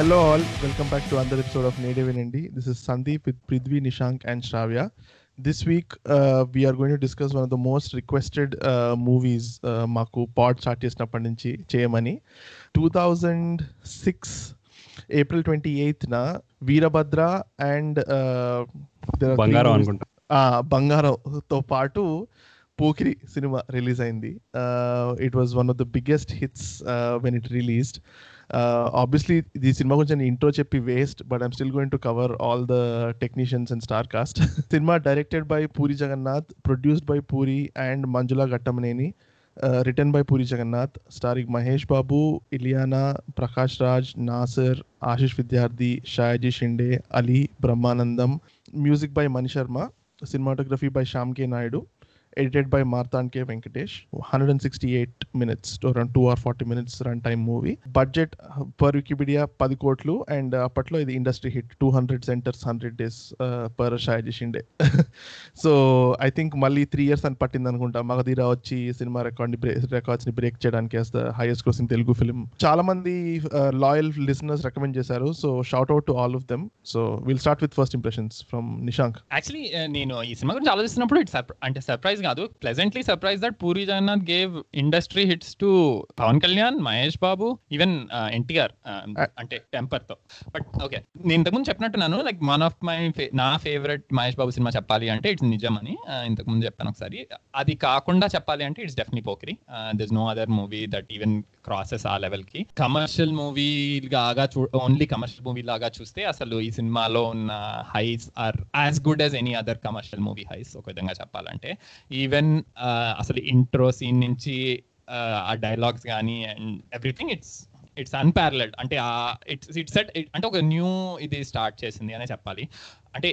Hello all welcome back to another episode of Nede Vinandi this is Sandeep with Prithvi Nishank and Shravya this week we're going to discuss one of the most requested movies మాకు pod start చేసినప్పటి నుంచి చేయమని. Two thousand six April twenty ఎయిత్న Veerabhadra and Bangaram పాటు Pokiri cinema release అయింది. It was one of the biggest hits when it released obviously ఈ సినిమా కొంచెం intro చెప్పి waste but I'm still going to cover all the technicians and star cast cinema directed by Puri Jagannadh produced by Puri and Manjula Ghattamaneni written by Puri Jagannadh starring Mahesh Babu Ileana Prakash Raj Nassar Ashish Vidyarthi Sayaji Shinde Ali Brahmanandam music by Mani Sharma cinematography by Shyam K Naidu edited by Marthan K. Venkatesh. 168 minutes to around 2 or 40 minutes runtime movie. Budget uh, per Wikipedia 10 కోట్లు and uh, అప్పట్లో ఇది industry hit two hundred centers hundred days per Sayaji Shinde so I think మళ్ళీ three years అని పట్టింది అనుకుంటా మగధీరా వచ్చి సినిమా record రికార్డ్స్ని బ్రేక్ చేయడానికి as the highest grossing Telugu film చాలా మంది లాయల్ లిసనర్స్ రికమెండ్ చేశారు so shout out to all of them so will start with first impressions from Nishank actually నేను ఈ సినిమా గురించి ఆలోచిస్తున్నప్పుడు ఇట్స్ అంటే సర్ప్రైజ్ కాదు. Pleasantly surprise that Puri Jagannadh gave industry hits to Pawan Kalyan Mahesh Babu even NTR అంటే టెంపర్తో. But okay నేను ఇంతకుముందు చెప్పినట్టున్నాను లైక్ వన్ ఆఫ్ మై నా ఫేవరెట్ మహేష్ బాబు సినిమా చెప్పాలి అంటే ఇట్స్ నిజం అని ఇంతకుముందు చెప్పాను ఒకసారి. అది కాకుండా చెప్పాలి అంటే it's definitely Pokiri this no other movie that even crosses ఆ లెవెల్కి కమర్షియల్ మూవీ లాగా చూ ఓన్లీ కమర్షియల్ మూవీ లాగా చూస్తే అసలు ఈ సినిమాలో ఉన్న highs are as good as any other commercial movie highs ఒక విధంగా చెప్పాలంటే. ఈవెన్ uh, అసలు ఇంట్రో సీన్ నుంచి uh, ఆ డైలాగ్స్ కానీ and everything it's it's unparalleled అంటే ఇట్స్ ఇట్స్ సెట్ అంటే ఒక న్యూ ఇది స్టార్ట్ చేసింది అనే చెప్పాలి. అంటే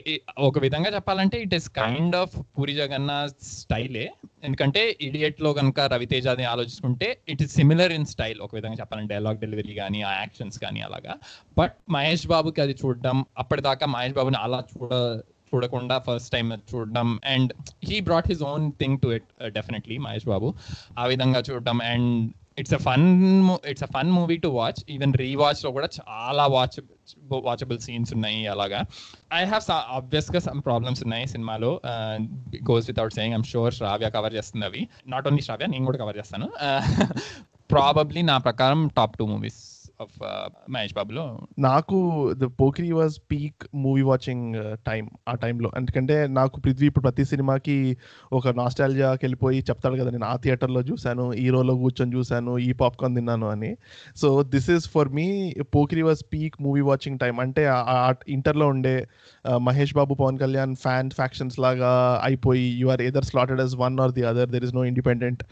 ఒక విధంగా చెప్పాలంటే it is kind of Puri Jagannadh స్టైలే ఎందుకంటే ఇడియట్లో కనుక రవితేజాని ఆలోచించుకుంటే it is similar in style ఒక విధంగా చెప్పాలంటే డైలాగ్ డెలివరీ కానీ ఆ యాక్షన్స్ కానీ అలాగా. బట్ మహేష్ బాబుకి అది చూడడం అప్పటిదాకా మహేష్ బాబుని అలా చూడ చూడకుండా ఫస్ట్ టైం చూడడం and he brought his own thing to it definitely Mahesh Babu. ఆ విధంగా చూడడం and it's a fun it's a fun movie to watch even రీవాచ్లో కూడా చాలా వాచ్ వాచబుల్ సీన్స్ ఉన్నాయి అలాగా. ఐ హ్యావ్ ఆబ్వియస్గా సమ్ ప్రాబ్లమ్స్ ఉన్నాయి సినిమాలో. Goes without saying I'm sure Shravya cover చేస్తుంది అవి. నాట్ ఓన్లీ శ్రావ్య నేను కూడా కవర్ చేస్తాను. Uh, ప్రాబబ్లీ నా ప్రకారం top two movies of Mahesh బాబులో నాకు the Pokiri was peak movie watching time ఆ టైంలో ఎందుకంటే నాకు పృథ్వీ ఇప్పుడు ప్రతి సినిమాకి ఒక నాస్టాలజియాకి వెళ్ళిపోయి చెప్తాడు కదా నేను ఆ థియేటర్లో చూశాను ఈ రోలో కూర్చొని చూశాను ఈ పాప్కార్న్ తిన్నాను అని. So this is for me Pokiri was peak movie watching time అంటే ఆ ఇంటర్లో ఉండే మహేష్ బాబు పవన్ కళ్యాణ్ ఫ్యాన్ ఫ్యాక్షన్స్ లాగా అయిపోయి you are either slotted as one or the other there is no independent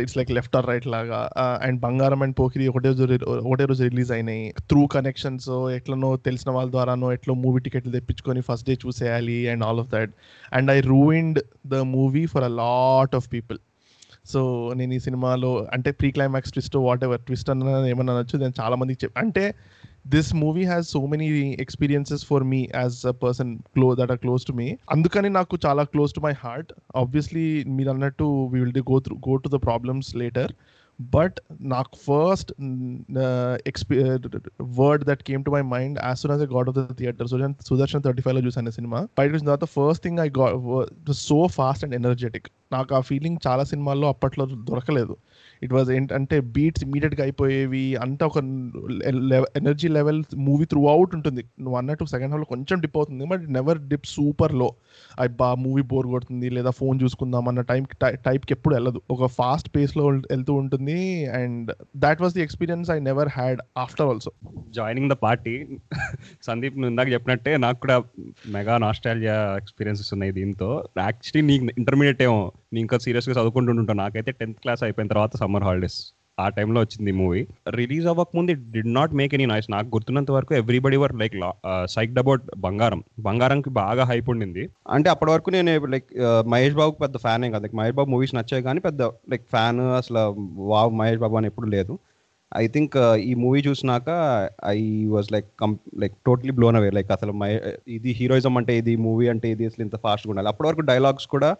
it's like left or right లాగా. And Bangaram and Pokiri ఒకటే ఒకటే రోజు రిలీజ్ అయినాయి. త్రూ కనెక్షన్స్ ఎట్లనో తెలిసిన వాళ్ళ ద్వారానో ఎట్లో మూవీ టికెట్లు తెప్పించుకొని first day చూసేయాలి and all of that and I ruined the movie for a lot of people so నేను ఈ సినిమాలో అంటే pre climax twist whatever twist అన్న ఏమన్నా అనొచ్చు నేను చాలా మందికి చెప్ అంటే this movie has so many experiences for me as a person క్లో that are close to me అందుకని నాకు చాలా close to my heart obviously మీరు అన్నట్టు we will go through go to the problems later but నాకు first word that came to my mind as soon as I got off the theatre Sudarshan Sudarshan thirty ఫైవ్లో చూసాను సినిమా బయట వచ్చిన తర్వాత first thing I got so fast and energetic నాకు ఆ feeling చాలా సినిమాల్లో అప్పట్లో దొరకలేదు. ఇట్ వాజ్ ఏంటంటే బీట్స్ ఇమీడియట్గా అయిపోయేవి అంతా ఒక energy level movie throughout ఉంటుంది. నువ్వు అన్నట్టు సెకండ్ హాఫ్లో కొంచెం డిప్ అవుతుంది బట్ నెవర్ డిప్ సూపర్లో బా మూవీ బోర్ కొడుతుంది లేదా ఫోన్ చూసుకుందాం అన్న టైం టైప్కి ఎప్పుడు వెళ్ళదు. ఒక ఫాస్ట్ పేస్లో వెళ్తూ ఉంటుంది and that was the experience I never had after also joining the party Sandeep నువ్వు ఇందాక చెప్పినట్టే నాకు కూడా మెగా నాస్టాలియా ఎక్స్పీరియన్సెస్ ఉన్నాయి దీంతో. యాక్చువల్లీ నీకు ఇంటర్మీడియట్ ఏమో నేను ఇంకా సీరియస్గా చదువుకుంటుంటా నాకైతే టెన్త్ క్లాస్ అయిపోయిన తర్వాత సమ్మర్ హాలిడేస్. ఆ టైంలో వచ్చింది మూవీ. రిలీజ్ అవ్వక ముందు did not make any noise. నాకు గుర్తున్నంత వరకు everybody were like psyched about Bangaram. బంగారంకి బాగా హైప్ ఉండింది. అంటే అప్పటి వరకు నేను లైక్ మహేష్ బాబుకి పెద్ద ఫ్యాన్ కాదు. లైక్ మహేష్ బాబు మూవీస్ నచ్చాయి కానీ పెద్ద లైక్ ఫ్యాన్ అసలు వావ్ మహేష్ బాబు అని ఎప్పుడు లేదు. ఐ థింక్ ఈ మూవీ చూసినాక I was like come like totally blown away. Like అసలు మై ఇది హీరోయిజం అంటే ఇది మూవీ అంటే ఇది అసలు ఇంత ఫాస్ట్గా ఉండాలి. అప్పటి వరకు డైలాగ్స్ కూడా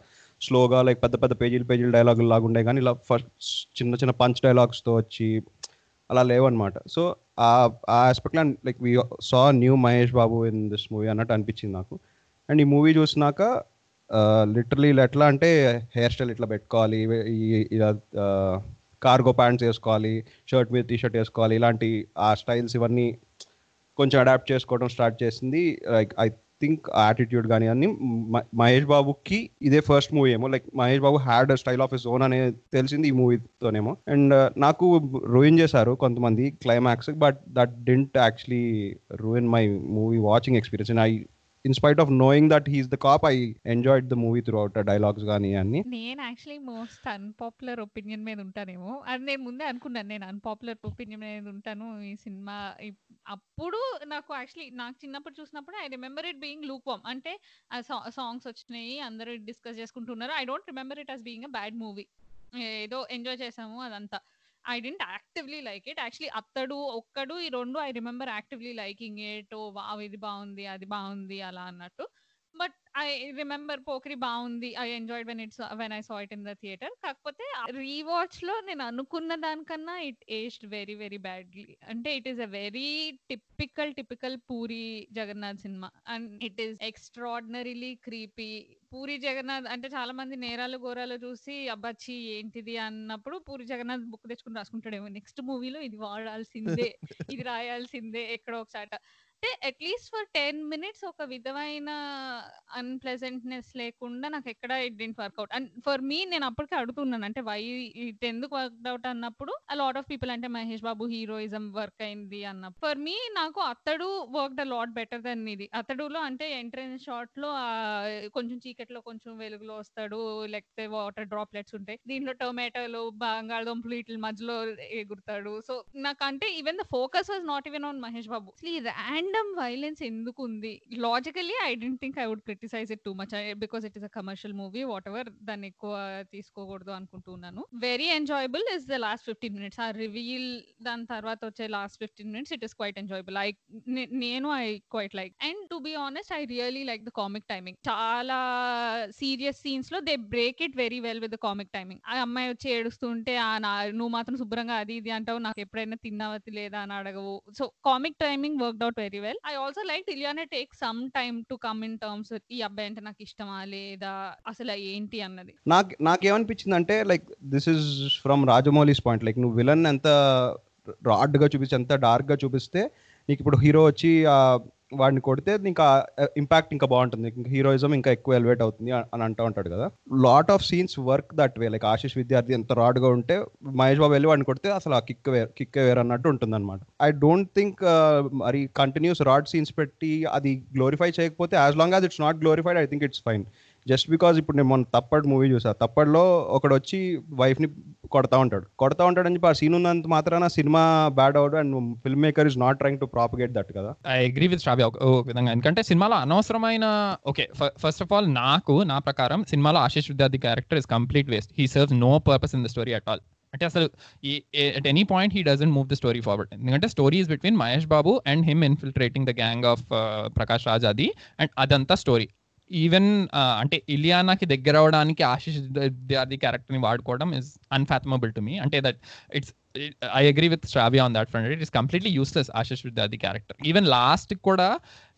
స్లోగా లైక్ పెద్ద పెద్ద పేజీలు పేజీలు డైలాగులు లాగా ఉండే కానీ ఇలా ఫస్ట్ చిన్న చిన్న పంచ్ డైలాగ్స్తో వచ్చి అలా లేవన్నమాట. సో ఆ ఆ ఆస్పెక్ట్లో like we saw new Mahesh Babu in this movie అన్నట్టు అనిపించింది నాకు. అండ్ ఈ మూవీ చూసినాక లిటరలీ ఎట్లా అంటే హెయిర్ స్టైల్ ఇట్లా పెట్టుకోవాలి ఇలా కార్గో ప్యాంట్స్ వేసుకోవాలి షర్ట్ మీద టీ షర్ట్ వేసుకోవాలి ఇలాంటి ఆ స్టైల్స్ ఇవన్నీ కొంచెం అడాప్ట్ చేసుకోవడం స్టార్ట్ చేసింది లైక్ ఐ థింక్ యాటిట్యూడ్ కానీ అన్ని మ- మహేష్ బాబుకి ఇదే ఫస్ట్ మూవీ ఏమో. Like Mahesh Babu had style of his own అనేది తెలిసింది ఈ మూవీతోనేమో అండ్ uh, నాకు రూయిన్ చేశారు కొంతమంది climax but that didn't actually ruin my movie watching experience and I in spite of knowing that he's the cop I enjoyed the movie throughout dialogues కానీ అన్ని. నేను యాక్చువల్లీ మోస్ట్ అన్పాపులర్ ఒపీనియన్ మీద ఉంటానేమో. అది నేను ముందే అనుకున్నాను నేను అన్పాపులర్ ఒపీనియన్ మీద ఉంటాను ఈ సినిమా. అప్పుడు నాకు యాక్చువల్లీ నాకు చిన్నప్పుడు చూసినప్పుడు I remember it being lukewarm అంటే ఆ సాంగ్స్ వచ్చినాయి అందరూ డిస్కస్ చేసుకుంటున్నారు I don't remember it as being a bad movie ఏదో ఎంజాయ్ చేసాము అదంతా. I didn't actively like it actually Athadu Okkadu ఈ రెండు I remember actively liking it oh wow ఇది బాగుంది అది బాగుంది అలా అన్నట్టు. బట్ ఐ రిమెంబర్ పోకరి బాగుంది I enjoyed when it's when I saw it in the theatre కాకపోతే రీవాచ్లో నేను అనుకున్న దానికన్నా it aged very very badly అంటే it is a very typical typical Puri Jagannath cinema and it is extraordinarily creepy Puri Jagannath అంటే చాలా మంది నేరాలు ఘోరాలు చూసి అబ్బాచి ఏంటిది అన్నప్పుడు పూరి జగన్నాథ్ బుక్ తెచ్చుకుని రాసుకుంటాడేమో. నెక్స్ట్ మూవీలో ఇది వాడాల్సిందే ఇది రాయాల్సిందే ఎక్కడో ఒకసాట అంటే అట్లీస్ట్ ఫర్ టెన్ మినిట్స్ ఒక విధమైన అన్ప్లెజెంట్నెస్ లేకుండా నాకు ఎక్కడ it didn't work out and for me నేను అప్పటికే అడుగుతున్నాను. అంటే వై ఇట్ ఎందుకు వర్క్అవుట్ అన్నప్పుడు ఆ లాట్ ఆఫ్ పీపుల్ అంటే మహేష్ బాబు హీరోయిజం వర్క్ అయింది అన్న ఫర్ మీ నాకు Athadu work the lot better than ఇది. అతడులో అంటే ఎంట్రెన్స్ షాట్లో కొంచెం చీకట్లో కొంచెం వెలుగులో వస్తాడు లేకపోతే వాటర్ డ్రాప్లెట్స్ ఉంటాయి. దీంట్లో టొమాటోలు బంగాళదుంపలు వీటి మధ్యలో ఎగురుతాడు. సో నాకంటే even the focus was not even on Mahesh Babu. అసలు ఈ ర్యాండమ్ వైలెన్స్ ఎందుకు ఉంది logically I didn't think I would criticise it too much because it is a commercial movie whatever దాన్ని ఎక్కువ తీసుకోకూడదు అనుకుంటున్నాను. Very enjoyable is the last fifteen minutes ఆ reveal దాని తర్వాత వచ్చే last fifteen minutes it is quite enjoyable I నేను I quite like and to be honest I really like the comic timing చాలా serious సీన్స్లో they break it very well with the comic timing ఆ అమ్మాయి వచ్చి ఏడుస్తుంటే ఆ నా నువ్వు మాత్రం శుభ్రంగా అది ఇది అంటావు నాకు ఎప్పుడైనా తిన్నావతి లేదా? అని అడగవు. So comic timing work out very well I also like ఇలియానే take some time to come in terms ఈ అబ్బాయి అంటే నాకు ఇష్టమా లేదా? అసలు ఏంటి? అన్నది. నాకు నాకేమనిపించింది అంటే like this is from Rajamouli's point like నువ్వు విలన్ ఎంత రాడ్గా చూపిస్తే ఎంత డార్క్గా చూపిస్తే నీకు ఇప్పుడు హీరో వచ్చి వాడిని కొడితే ఇంకా ఇంపాక్ట్ ఇంకా బాగుంటుంది. ఇంకా హీరోయిజం ఇంకా ఎక్కువ ఎలివేట్ అవుతుంది అని అంటూ ఉంటాడు కదా. Lot of scenes work that way like Ashish Vidyarthi ఎంత రాడ్గా ఉంటే మహేష్ బాబు వెళ్ళి వాడిని కొడితే అసలు ఆ కిక్ వేర్ కిక్ వేర్ అన్నట్టు ఉంటుంది అనమాట ఐ డోంట్ థింక్ మరి కంటిన్యూస్ రాడ్ సీన్స్ పెట్టి అది గ్లోరిఫై చేయకపోతే as long as it's not glorified I think it's fine just because ఇప్పుడు నేను మొన్న తప్పడ్ మూవీ చూసా. తప్పడ్లో ఒకడు వచ్చి వైఫ్ని కొడతా ఉంటాడు. కొడతా ఉంటాడు అని చెప్పి ఆ సీన్ ఉన్నంత మాత్రాన cinema bad అవడు and film maker is not trying to propagate that కదా. ఐ అగ్రీ విత్ శ్రావ్య ఒక విధంగా. ఎందుకంటే సినిమాలో అనవసరమైన ఓకే ఫస్ట్ ఆఫ్ ఆల్ నాకు నా ప్రకారం సినిమాలో Ashish Vidyarthi character is complete waste he serves no purpose in the story at all అంటే అసలు at any point he doesn't move the story forward ఎందుకంటే story is between Mahesh Babu and him infiltrating the gang of Prakash Raj అది and అదంతా story even అంటే ఇలియానాకి దగ్గర అవడానికి Ashish the క్యారెక్టర్ని వాడుకోవడం ఇస్ అన్ఫాథమబుల్ టు మీ అంటే that it's I agree with Shravya on that front it is completely useless Ashish Vidyarthi character even last కూడా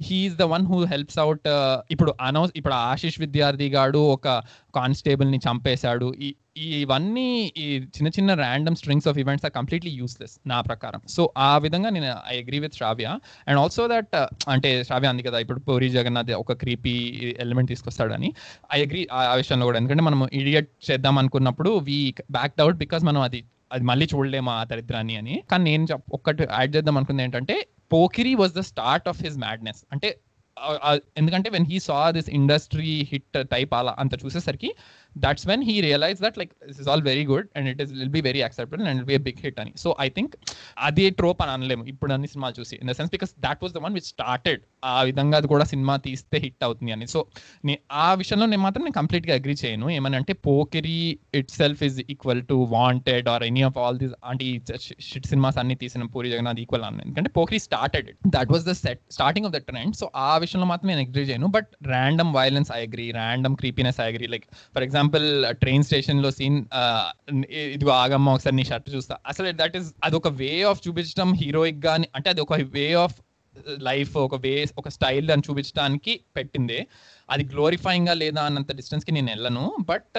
he's the one who helps out ఇప్పుడు announce ఇప్పుడు ఆశిష్ విద్యార్థి గాడు ఒక కానిస్టేబుల్ని చంపేశాడు. ఈ ఇవన్నీ ఈ చిన్న చిన్న random strings of events are completely useless నా ప్రకారం. సో ఆ విధంగా నేను I agree with Shravya and also that అంటే శ్రావ్య అంది కదా ఇప్పుడు పూరి జగన్నాథ్ ఒక క్రీపీ ఎలిమెంట్ తీసుకొస్తాడని. ఐ అగ్రీ ఆ విషయంలో కూడా. ఎందుకంటే మనం ఇడియట్ చేద్దాం అనుకున్నప్పుడు వీ బ్యాక్ అవుట్ బికాస్ మనం అది అది మళ్ళీ చూడలేము ఆ దరిద్రాన్ని అని. కానీ నేను చెప్- ఒక్కటి యాడ్ చేద్దాం అనుకుంది ఏంటంటే Pokiri was the start of his madness అంటే ఎందుకంటే when he saw this industry hit type అలా అంత చూసేసరికి that's when he realise that like this is all very good and it is will be very acceptable and will be big hit అని. So I think అది trope అని అనలేము. ఇప్పుడు అన్ని సినిమాలు చూసి in the sense because that was the one which started ఆ విధంగా అది కూడా సినిమా తీస్తే హిట్ అవుతుంది అని. సో నే ఆ విషయంలో నేను మాత్రం నేను కంప్లీట్గా అగ్రీ చేయను. ఏమని అంటే Pokiri itself is equal to wanted or any of all these అంటే షిట్ సినిమాస్ అన్ని తీసిన పూరి జగన్నాథ్ ఈక్వల్ అని. ఎందుకంటే Pokiri started that was the set starting of the trend so ఆ విషయంలో మాత్రం నేను అగ్రీ చేయను. But random violence I agree random creepiness I agree like for example example train స్టేషన్లో సీన్ ఇదిగో ఆగమ్మ ఒకసారి నీ షర్ట్ చూస్తా. అసలు దట్ ఈస్ అది ఒక వే ఆఫ్ చూపించడం హీరోయిక్ గాని అంటే అది ఒక వే ఆఫ్ లైఫ్ ఒక వే ఒక స్టైల్ అని చూపించడానికి పెట్టింది. అది గ్లోరిఫైయింగ్గా లేదా అన్నంత డిస్టెన్స్కి నేను వెళ్ళను బట్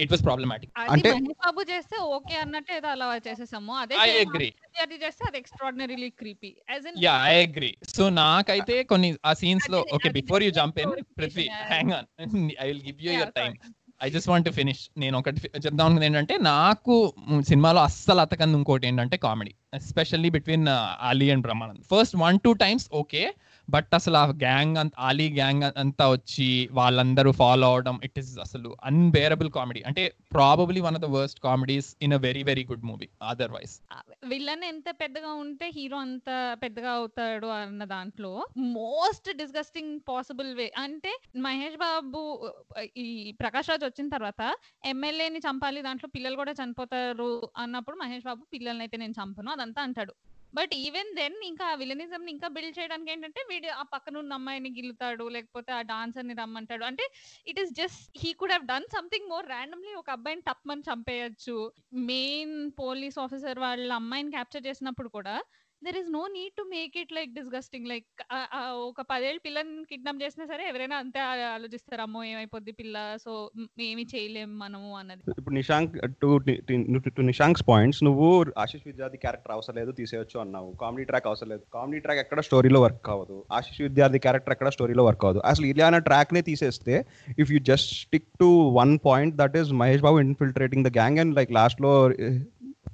ఇట్ వాస్ ప్రాబ్లమాటిక్ అది అంటే- బాబు చేస్తే ఓకే అన్నట్టు ఏదో అలా చేసేసాము. అదే I same agree. విద్యార్థి చేస్తే అది extraordinarily creepy as in yeah I agree so నాకైతే కొన్ని ఆ సీన్స్లో అది- ఓకే అది before you jump in Prithvi. Hang on I will give you your time I just want finish నేను ఒకటి చెప్దాం అనుకుంది ఏంటంటే నాకు సినిమాలో అస్సలు అతకంది ఇంకోటి ఏంటంటే comedy. Especially between Ali and Brahmanand first one two times okay but అసలు ఆ గ్యాంగ్ అంత ఆలీ గ్యాంగ్ అంతా వచ్చి వాళ్ళందరూ ఫాలో అవడం ఇట్ ఈస్ అసలు అన్బేరబుల్ కామెడీ అంటే probably one of the worst comedies in a very very good movie otherwise villain ఎంత పెద్దగా ఉంటే హీరో అంత పెద్దగా అవుతాడు అన్న దాంట్లో మోస్ట్ డిస్గస్టింగ్ పాసిబుల్ వే అంటే మహేష్ బాబు ఈ ప్రకాష్ రాజ్ వచ్చిన తర్వాత ఎమ్మెల్యేని చంపాలి దాంట్లో పిల్లలు కూడా చనిపోతారు అన్నప్పుడు మహేష్ బాబు పిల్లల్ని అయితే నేను చంపను అదంతా అంటాడు. బట్ ఈవెన్ దెన్ ఇంకా విలనిజం ఇంకా బిల్డ్ చేయడానికి ఏంటంటే వీడు ఆ పక్కన ఉన్న అమ్మాయిని గిల్లుతాడు లేకపోతే ఆ డాన్సర్ని రమ్మంటాడు. అంటే it is just he could have done something more randomly ఒక అబ్బాయిని టప్మని చంపేయచ్చు. మెయిన్ పోలీస్ ఆఫీసర్ వాళ్ళ అమ్మాయిని క్యాప్చర్ చేసినప్పుడు కూడా there is no need to make it like disgusting like ఒక పదేళ్ళ పిల్లని కిడ్నాప్ చేసినా సరే ఎవరైనా అంతే ఆలోచిస్తారు అమ్మో ఏమైపోద్ది పిల్ల సో ఏమి చేయలేం మనము అన్నది. ఇప్పుడు Nishank to to Nishank's points నువ్వు ఆశిష్ విద్యార్థి క్యారెక్టర్ అవసరం లేదు తీసేయొచ్చు అన్నావు. కామెడీ ట్రాక్ అవసరం లేదు. కామెడీ ట్రాక్ ఎక్కడ స్టోరీలో వర్క్ అవ్వదు ఆశిష్ విద్యార్థి క్యారెక్టర్ ఎక్కడ స్టోరీలో వర్క్ అవ్వదు అసలు ఇలియానా ట్రాక్ నే తీసేస్తే if you just stick to one point that is Mahesh Babu infiltrating the gang and like లాస్ట్లో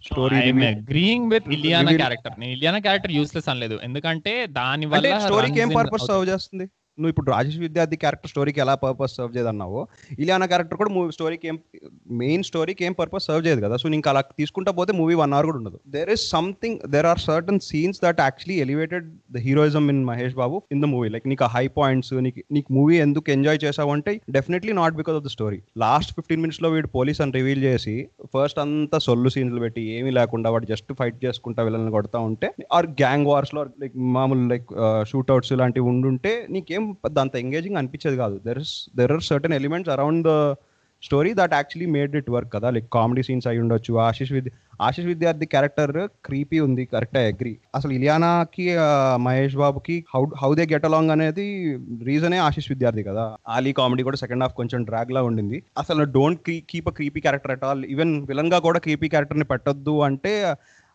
story I'm agreeing with Ileana character నేను ఇలియానా క్యారెక్టర్ యూస్లెస్ అనలేదు. ఎందుకంటే దాని వల్ల స్టోరీకి ఏం పర్పస్ సర్వ్ చేస్తుంది? నువ్వు ఇప్పుడు రాజేష్ విద్యార్థి క్యారెక్టర్ స్టోరీకి ఎలా పర్పస్ సర్వ్ చేయదన్నావో ఇలియానా క్యారెక్టర్ కూడా మూవీ స్టోరీకి ఏం మెయిన్ స్టోరీకి ఏం పర్పస్ సర్వ్ చేయదు కదా. సో నీకు అలా తీసుకుంటా పోతే మూవీ వన్ అవర్ కూడా ఉండదు. There is something there are certain scenes that actually elevated the heroism in Mahesh Babu in the movie like నీకు హై పాయింట్స్ నీకు నీకు మూవీ ఎందుకు ఎంజాయ్ చేసావు అంటే definitely not because of the story last fifteen మినిట్స్లో వీడు police అని reveal చేసి ఫస్ట్ అంతా సొల్లు సీన్లు పెట్టి ఏమీ లేకుండా వాడు జస్ట్ ఫైట్ చేసుకుంటా వీళ్ళని కొడతా ఉంటే ఆర్ గ్యాంగ్ వార్స్లో లైక్ మామూలు లైక్ షూట్అవుట్స్ uh, ఇలాంటివి ఉండుంటే నీకేం ఏం దాంత ఎంగేజింగ్ అనిపించేది కాదు. There is there are certain elements around the story that actually made it work కదా. లైక్ కామెడీ సీన్స్ అయి ఉండొచ్చు ఆశిష్ విద్య ఆశిష్ విద్యార్థి క్యారెక్టర్ క్రీపీ ఉంది కరెక్ట్ ఐ అగ్రి అసలు ఇలియానాకి మహేష్ బాబుకి how how they get along అనేది రీజనే ఆశిష్ విద్యార్థి కదా. ఆలీ కామెడీ కూడా సెకండ్ హాఫ్ కొంచెం డ్రాగ్ లా ఉండింది. అసలు don't keep a creepy character at all even విలన్గా కూడా క్రీపీ క్యారెక్టర్ని పెట్టొద్దు అంటే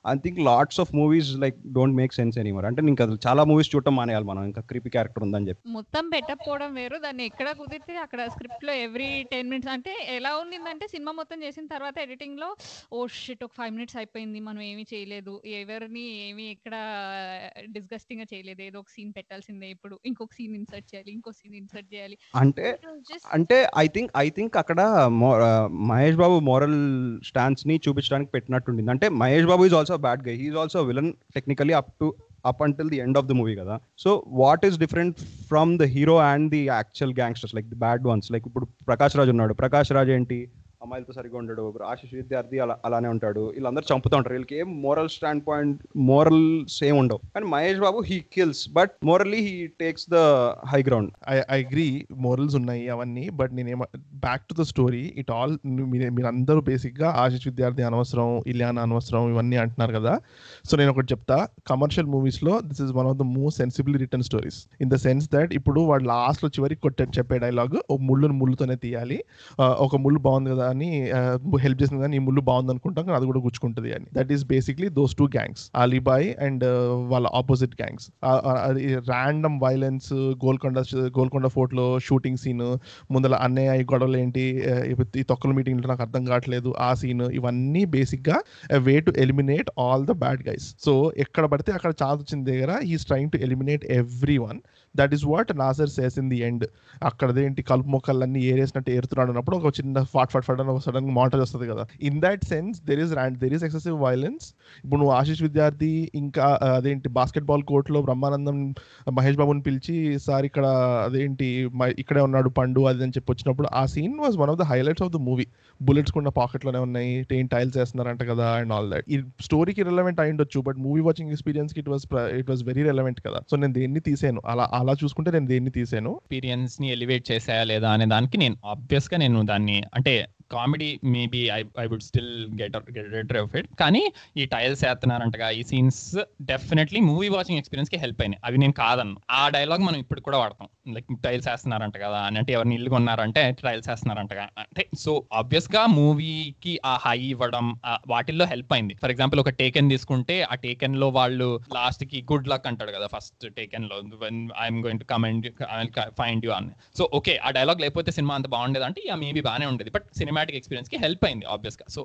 I think lots of movies like don't make sense anymore అంటే ఇంకా చాలా మూవీస్ చూడటం మానేయాలి మనం. ఇంకా క్రీపీ క్యారెక్టర్ ఉందని చెప్పి. మొత్తం పెట్టకపోవడం వేరు. దాన్ని ఎక్కడ కుదిరితే అక్కడ స్క్రిప్ట్లో ఎవ్రీ టెన్ మినిట్స్ అంటే ఎలా ఉండిందంటే సినిమా మొత్తం చేసిన తర్వాత ఎడిటింగ్లో ఓ షిట్ ఒక ఫైవ్ మినిట్స్ అయిపోయింది. మనం ఏమీ చేయలేదు. ఎవరిని ఏమీ ఎక్కడ డిస్గస్టింగ్గా చేయలేదు. ఏదో ఒక సీన్ పెట్టాల్సిందే ఇప్పుడు. ఇంకొక సీన్ ఇన్సర్ట్ చేయాలి. ఇంకో సీన్ ఇన్సర్ట్ చేయాలి. అంటే అంటే ఐ థింక్ ఐ థింక్ అక్కడ ఆ, మహేష్ బాబు మోరల్ స్టాన్స్ని చూపించడానికి పెట్టినట్టుండింది. అంటే Mahesh Babu is also bad guy he's also villain technically up to up until the end of the movie కదా. So what is different from the hero and the actual gangsters like the bad ones like ఇప్పుడు ప్రకాష్ రాజ్ ఉన్నాడు. ప్రకాష్ రాజ్ ఏంటి? అమ్మాయిలతో సరిగా ఉండడు ఆశిష్ విద్యార్థి అలా అలానే ఉంటాడు. వీళ్ళందరూ చంపుతూ ఉంటారు. వీళ్ళకి ఏం moral stand point moral same ఉండవు. And Mahesh Babu he kills but morally he takes the high ground I I agree morals ఉన్నాయి అవన్నీ but నేనేమ back to the story it all మీరందరూ బేసిక్గా ఆశిష్ విద్యార్థి అనవసరం ఇలియానా అనవసరం ఇవన్నీ అంటున్నారు కదా. సో నేను ఒకటి చెప్తా కమర్షియల్ మూవీస్లో this is one of the most sensibly written stories in the sense that ఇప్పుడు వాడు లాస్ట్లో చివరికి కొట్టే చెప్పే డైలాగ్ ఒక ముళ్ళును ముళ్ళుతోనే తీయాలి. ఒక ముళ్ళు బాగుంది కదా అని హెల్ప్ చేసింది కానీ ఈ ముళ్ళు బాగుంది అనుకుంటాం కానీ అది కూడా గుచ్చుకుంటుంది అని. That is basically those two gangs Alibhai and వాళ్ళ opposite gangs random violence Golconda Golconda ఫోర్ట్లో shooting scene ముందల అన్నయ్య ఈ గొడవలు ఏంటి ఈ తొక్కల మీటింగ్లో నాకు అర్థం కావట్లేదు ఆ సీన్ ఇవన్నీ బేసిక్గా way to eliminate all the bad guys so ఎక్కడ పడితే అక్కడ ఛాన్స్ వచ్చిన దగ్గర is trying to eliminate every one that is what Nassar says in the end అక్కడదేంటి కలుపు మొక్కలన్నీ ఏరేసినట్టు ఏరుతున్నాడు అన్నప్పుడు ఒక చిన్న ఫాట్ ఫాట్ ఫట్ అని ఒక సడన్ మాటల్ వస్తుంది కదా. In that sense there is rand there is excessive violence ఇప్పుడు నువ్వు ఆశిష్ విద్యార్థి ఇంకా అదేంటి? బాస్కెట్ బాల్ కోర్ట్లో బ్రహ్మానందం మహేష్ బాబుని పిలిచి సార్ ఇక్కడ అదేంటి? ఇక్కడే ఉన్నాడు పండు అది అని చెప్పి వచ్చినప్పుడు ఆ scene was one of the highlights of the movie bullets కూడా పాకెట్లోనే ఉన్నాయి టైన్ టైల్స్ వేస్తున్నారంట కదా అండ్ ఆల్ దట్ ఈ స్టోరీకి రిలవెంట్ అయి ఉండొచ్చు but movie watching ఎక్స్పీరియన్స్కి it was it was very relevant కదా. సో నేను దేన్ని తీసాను అలా అలా చూసుకుంటే నేను దేన్ని తీసాను. ఎక్స్పీరియన్స్ని ఎలివేట్ చేసాయా లేదా అనే దానికి నేను ఆబ్వియస్గా నేను దాన్ని అంటే comedy maybe I I would still get get off it కానీ ఈ టైల్స్ వేస్తున్నారంటగా ఈ సీన్స్ డెఫినెట్లీ మూవీ వాచింగ్ ఎక్స్పీరియన్స్కి హెల్ప్ అయినాయి. అవి నేను కాదన్ను. ఆ డైలాగ్ మనం ఇప్పుడు కూడా వాడతాం. లైక్ టైల్స్ వేస్తున్నారంట కదా అని అంటే ఎవరిని ఇల్లు కొన్నారంటే టైల్స్ వేస్తున్నారంటగా. అంటే సో ఆబ్వియస్గా మూవీకి ఆ హై ఇవ్వడం వాటిల్లో హెల్ప్ అయింది. ఫర్ ఎగ్జాంపుల్ ఒక టేకెన్ తీసుకుంటే ఆ టేకెన్లో వాళ్ళు లాస్ట్కి గుడ్ లక్ అంటాడు కదా first టేకెన్లో I'm going to come and find you అని. సో ఓకే ఆ డైలాగ్ లేకపోతే సినిమా అంత బాగుండేది అంటే మేబీ బాగానే ఉండేది. బట్ సినిమా సినిమాటిక్ ఎక్స్పీరియన్స్కి హెల్ప్ అయింది ఆబ్వియస్గా so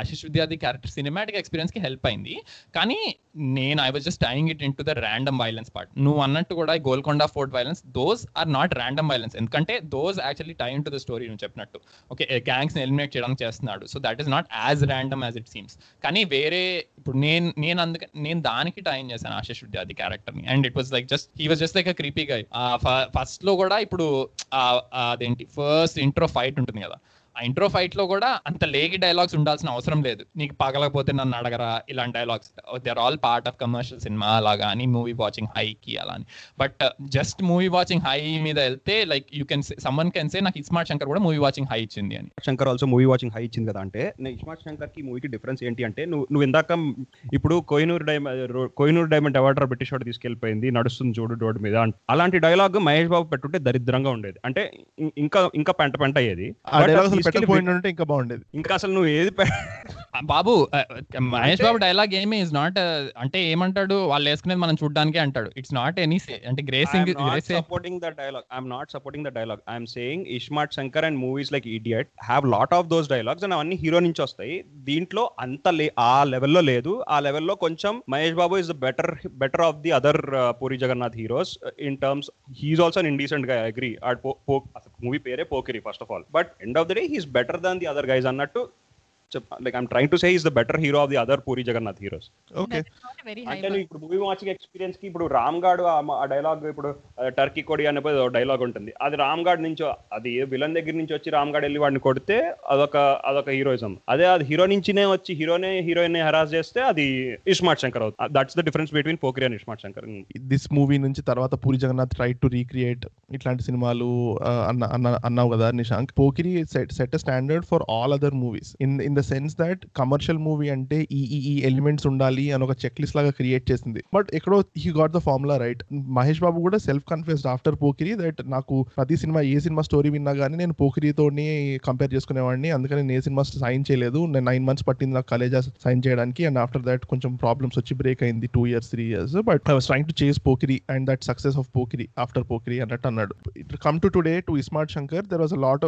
Ashish Vidyarthi character cinematic ఎక్స్పీరియన్స్కి హెల్ప్ అయింది. కానీ నేను I was just tying it in to the random violence part నువ్వు అన్నట్టు కూడా Golconda fort violence those are not random violence ఎందుకంటే those actually tie to the story నువ్వు చెప్పినట్టు. ఓకే గ్యాంగ్స్ని ఎలిమినేట్ చేయడానికి చేస్తున్నాడు. So that is not as random as it seems కానీ వేరే ఇప్పుడు నేను నేను అందుకే నేను దానికి టైం చేశాను ఆశిష్ విద్యార్థి క్యారెక్టర్ని. And it was like just he was just like a creepy guy ఫస్ట్లో కూడా ఇప్పుడు అదేంటి ఫస్ట్ ఇంట్రో ఫైట్ ఉంటుంది కదా. ఆ ఇంట్రో ఫైట్లో కూడా అంత లేగి డైలాగ్స్ ఉండాల్సిన అవసరం లేదు. నీకు పగలకపోతే నన్ను అడగరా? ఇలాంటి dialogues they are all part of commercial cinema అలాగా అని మూవీ వాచింగ్ హై కి అలా అని. But just movie watching high మీద వెళ్తే like you can summon can say నాకు ఇస్మార్ట్ శంకర్ కూడా మూవీ వాచింగ్ హై ఇచ్చింది అని. Shankar also movie watching high ఇచ్చింది కదా అంటే నేను ఇస్మార్ట్ శంకర్కి మూవీకి డిఫరెన్స్ ఏంటి అంటే నువ్వు నువ్వు ఇందాక ఇప్పుడు కోహినూర్ డైమండ్ కోహినూర్ డైమండ్ అవార్డర్ బ్రిటిష్ వాడు తీసుకెళ్ళిపోయింది నడుస్తుంది చూడు రోడ్డు మీద అంట. అలాంటి డైలాగ్ మహేష్ బాబు పెట్టుంటే దరిద్రంగా ఉండేది. అంటే ఇంకా ఇంకా పెంట పెంట అయ్యేది. డైలాగ్ పెట్టకపోయిందంటే ఇంకా బాగుండేది. ఇంకా అసలు నువ్వు ఏది బాబు మహేష్ బాబు డైలాగ్ ఏమి ఇస్ నాట్ అంటే ఏమంటాడు? వాళ్ళు వేసుకునేది మనం చూడడానికే అంటాడు. ఇట్స్ నాట్ ఎనీ అంటే gracing I'm not grace supporting the dialogue. I'm not supporting the dialogue. I'm saying Ishmat Shankar and movies like Idiot have lot of those dialogues and అవన్నీ hero నుంచి వస్తాయి. దీంట్లో అంత లే ఆ లెవెల్లో లేదు. ఆ లెవెల్లో కొంచెం Mahesh Babu is the better better of the other Puri Jagannadh heroes in terms he's also అన్ ఇండీసెంట్గా అగ్రీ మూవీ పేరే Pokiri first of all but end of the day is better than the other guys అన్నట్టు like I'm trying to say is the better hero of the other Puri Jagannadh heroes okay very అంటే నువ్వు ఇప్పుడు movie watching ఎక్స్పీరియన్స్కి ఇప్పుడు రామ్ గాడ్ ఆ dialogue ఇప్పుడు Turkey కొడి అనే డైలాగ్ ఉంటుంది. అది రామ్ గాడ్ నుంచి అది విలన్ దగ్గర నుంచి వచ్చి రామ్ గాడ్ వెళ్ళి వాడిని కొడితే అదొక అదొక హీరోయిజం అదే అది హీరో నుంచినే వచ్చి హీరోనే హీరోయిన్ హెరాస్ చేస్తే అది ఇస్మార్ట్ శంకర్ అవుతుంది. That's the difference between Pokiri and iSmart Shankar this movie నుంచి తర్వాత Puri Jagannadh try to recreate ఇట్లాంటి సినిమాలు అన్న అన్న అన్నావు కదా Nishank? Pokiri set set standard for all other movies in in the sense that commercial movie అంటే ఈ ఈ ఎలిమెంట్స్ ఉండాలి అని ఒక చెక్ లిస్ట్ లాగా క్రియేట్ చేసింది. బట్ ఎక్కడో he got the formula right Mahesh Babu కూడా self confused after Pokiri that నాకు ప్రతి సినిమా ఏ సినిమా స్టోరీ విన్నా కానీ నేను పోకిరితోని కంపేర్ చేసుకునేవాడిని. అందుకని నేను ఏ సినిమా సైన్ చేయలేదు. నేను నైన్ మంత్స్ పట్టింది నాకు కాలేజా సైన్ చేయడానికి. అండ్ ఆఫ్టర్ దట్ కొంచెం ప్రాబ్లమ్స్ వచ్చి బ్రేక్ అయింది. Two years three years but I was trying to chase Pokiri and that success of Pokiri after Pokiri అన్నట్టు అన్నాడు. Come to today to iSmart Shankar there was a lot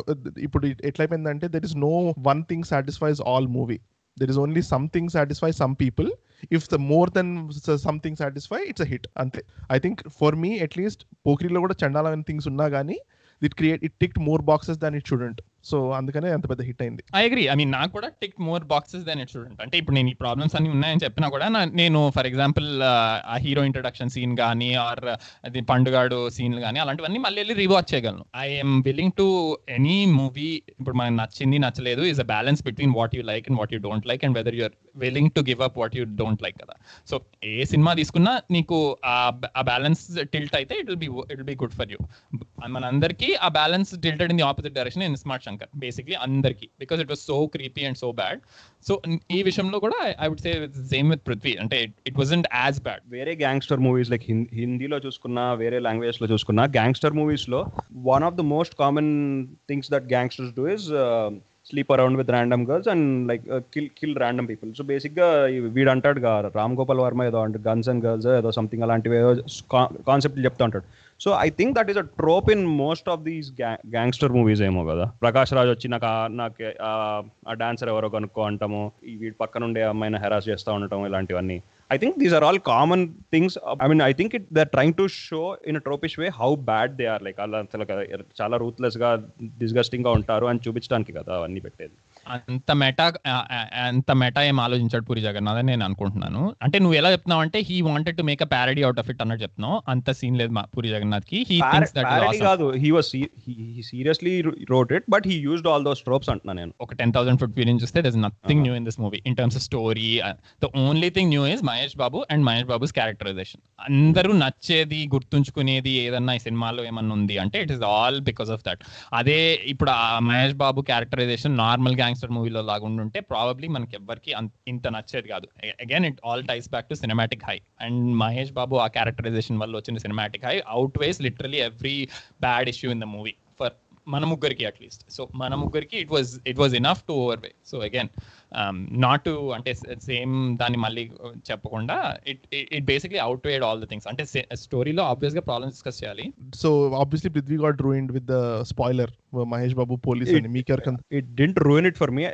ఇప్పుడు ఎట్లయిపోయిందంటే there is no one thing satisfies all movie there is only something satisfy some people if the more then something satisfy it's a hit అంతే. I think for me at least పోకిరిలో కూడా చండాలమైన things ఉన్నా కానీ it create it tick more boxes than it shouldn't so అందుకనే అంత పెద్ద hit అయింది. I agree I mean నాకు కూడా tick more boxes then it shouldn't అంటే ఇప్పుడు నేను ఈ ప్రాబ్లమ్స్ అన్ని ఉన్నాయని చెప్పినా కూడా నేను ఫర్ ఎగ్జాంపుల్ ఆ హీరో ఇంట్రడక్షన్ సీన్ కానీ ఆర్ అది పండుగాడు సీన్లు కానీ అలాంటివన్నీ మళ్ళీ వెళ్ళి రీవాచ్ చేయగలను. I'm willing to any movie ఇప్పుడు మనకు నచ్చింది నచ్చలేదు is a balance between what you like and what you don't like and whether you're willing to give up what you don't like కదా. సో ఏ సినిమా తీసుకున్నా నీకు ఆ బ్యాలెన్స్ టిల్ట్ అయితే it will be it will be good for you మనందరికీ ఆ balance tilted in the opposite direction in Smart Shankar basically అందరికి. Because it was so creepy and so bad so ఈ విషయంలో కూడా I would say same with Prithvi అంటే it wasn't as bad వేరే gangster movies like హిందీలో చూసుకున్నా వేరే లాంగ్వేజ్లో చూసుకున్నా గ్యాంగ్స్టర్ మూవీస్లో one of the most common things that gangsters do is sleep around with random girls and like kill kill random people so బేసిక్గా వీడు అంటాడు రామ్ గోపాల్ వర్మ ఏదో అంటే గన్స్ అండ్ గర్ల్స్ ఏదో సంథింగ్ అలాంటివి ఏదో కాన్సెప్ట్ చెప్తా ఉంటాడు. So I think that is a trope in most of these gangster movies ఏమో కదా. ప్రకాష్ రాజ్ వచ్చి నాకు నాకు ఆ- డాన్సర్ ఎవరో కనుక్కో అంటాము వీటి పక్కన ఉండే అమ్మాయిని హెరాస్ చేస్తూ ఉండటం ఇలాంటివన్నీ. I think these are all common things I mean I think it they're trying to show in tropish way how bad they are like అలా అసలు చాలా రూత్లెస్గా డిస్గస్టింగ్గా ఉంటారు అని చూపించడానికి కదా అవన్నీ పెట్టేది. అంత మెటా అంత మెటా ఏం ఆలోచించాడు పూరి జగన్నాథ్ అని నేను అనుకుంటున్నాను. అంటే నువ్వు ఎలా చెప్తున్నావు అంటే he wanted to make a parody out of it అన్నట్టు చెప్తున్నావు. అంత సీన్ లేదు మా పూరి జగన్నాథ్కి హీ థింక్స్ దట్ కాదు. He was seriously wrote it but he used all those tropes అంటున్నా నేను. ఒక టెన్ థౌసండ్ ఫుట్ ఫీలింగ్ చూస్తే there nothing Uh-huh. New in this movie in terms of story the only thing new is Mahesh Babu and Mahesh Babu's characterization అందరూ నచ్చేది గుర్తుంచుకునేది ఏదన్నా ఈ సినిమాలో ఏమన్నా ఉంది అంటే it is all because of that అదే ఇప్పుడు ఆ Mahesh Babu characterization normal gangster మూవీలో లాగా ఉండుంటే ప్రాబబ్లీ మనకి ఎవ్వరికి ఇంత నచ్చేది కాదు. Again it all ties back to cinematic high and Mahesh Babu ఆ క్యారెక్టరైజేషన్ వల్ల వచ్చిన cinematic high outweighs literally every bad issue in the movie for మన ముగ్గురికి అట్లీస్ట్ సో మన ముగ్గురికి it was it was enough to overweigh so again not to అంటే same దాన్ని మళ్ళీ చెప్పకుండా it it basically outweighed all the things అంటే స్టోరీలో ఆబ్వియస్గా ప్రాబ్లమ్స్ డిస్కస్ చేయాలి. So obviously Prithvi got ruined with the spoiler Mahesh Babu police అని మీకు ఎవరికైనా it didn't ruin it for me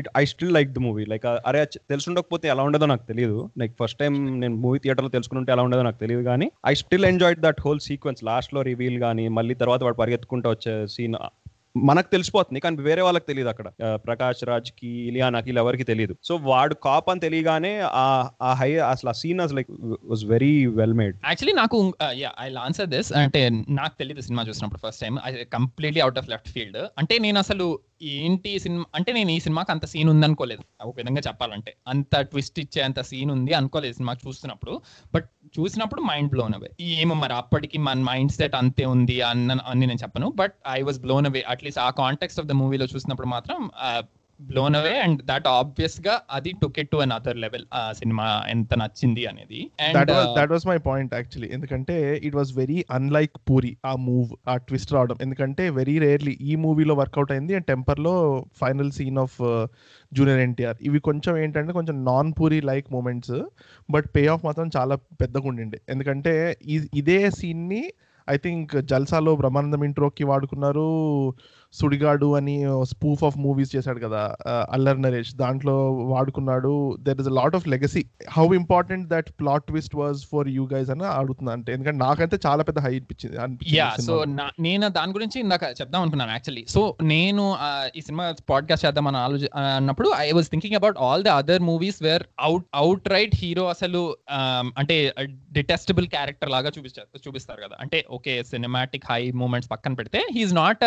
it I still like the movie like అరే తెలుసుండకపోతే ఎలా ఉండదో నాకు తెలియదు లైక్ ఫస్ట్ టైం నేను మూవీ థియేటర్లో తెలుసుకుంటే ఎలా ఉండదో నాకు తెలియదు కానీ I still enjoyed that whole sequence లాస్ట్లో రివీల్ కానీ మళ్ళీ తర్వాత వాడు పరిగెత్తుకుంటూ వచ్చే సీన్ మనకు తెలిసిపోతుంది కానీ వేరే వాళ్ళకి తెలియదు అక్కడ. ప్రకాష్ రాజ్కి ఇలియానాకి ఇలా ఎవరికి తెలియదు. సో వాడు కాప్ అని తెలియగానే ఆ ఆ హై అసలు ఆ scene as like was very well made actually నాకు ఐ ఆన్సర్ దిస్ అంటే నాకు తెలియదు సినిమా చూసినప్పుడు first time completely out of left field అంటే నేను అసలు ఏంటి సినిమా అంటే నేను ఈ సినిమాకి అంత సీన్ ఉంది అనుకోలేదు ఒక విధంగా చెప్పాలంటే. అంత ట్విస్ట్ ఇచ్చే అంత సీన్ ఉంది అనుకోలేదు సినిమా చూస్తున్నప్పుడు. బట్ చూసినప్పుడు మైండ్ బ్లోన్ అవే ఏమో మరి అప్పటికి మన మైండ్ సెట్ అంతే ఉంది అన్న అని నేను చెప్పను. But I was blown away at least ఆ కాంటెక్స్ ఆఫ్ ద మూవీలో చూసినప్పుడు మాత్రం uh, blown away and that ఆబ్వియస్గా అది took it to another level ఆ సినిమా ఎంత నచ్చింది అనేది. That and was that was my point actually ఎందుకంటే it was very unlike Puri ఆ మూవ్ ఆ ట్విస్ట్ రావడం. ఎందుకంటే వెరీ రేర్లీ ఈ మూవీలో వర్కౌట్ అయింది and టెంపర్లో final scene of Junior NTR ఇవి కొంచెం ఏంటంటే కొంచెం non Puri like moments but pay off మాత్రం చాలా పెద్దగా ఉండిండే. ఎందుకంటే ఇదే సీన్ని ఐ థింక్ జల్సాలో బ్రహ్మానందం ఇంట్రోకి వాడుకున్నారు సుడిగాడు అని స్పూఫ్ ఆఫ్ మూవీస్ చేశాడు కదా అల్లర్ నరేష్. దాంట్లో వాడుకున్నాడు there is a lot of legacy how important that plot twist was for you guys అని అడుగుతున్నా అంటే ఎందుకంటే నాకైతే చాలా పెద్ద హై అనిపించింది సో. నేను దాని గురించి ఇందాక చెప్దాం అనుకున్నాను యాక్చువల్లీ సో నేను ఈ సినిమా పాడ్కాస్ట్ చేద్దాం అని ఆలోచి అన్నప్పుడు I was thinking about all the other movies where out out right hero అసలు అంటే డిటెస్టబుల్ క్యారెక్టర్ లాగా చూపిస్తారు చూపిస్తారు కదా. అంటే ఓకే సినిమాటిక్ హై మూమెంట్స్ పక్కన పెడితే హీఈస్ నాట్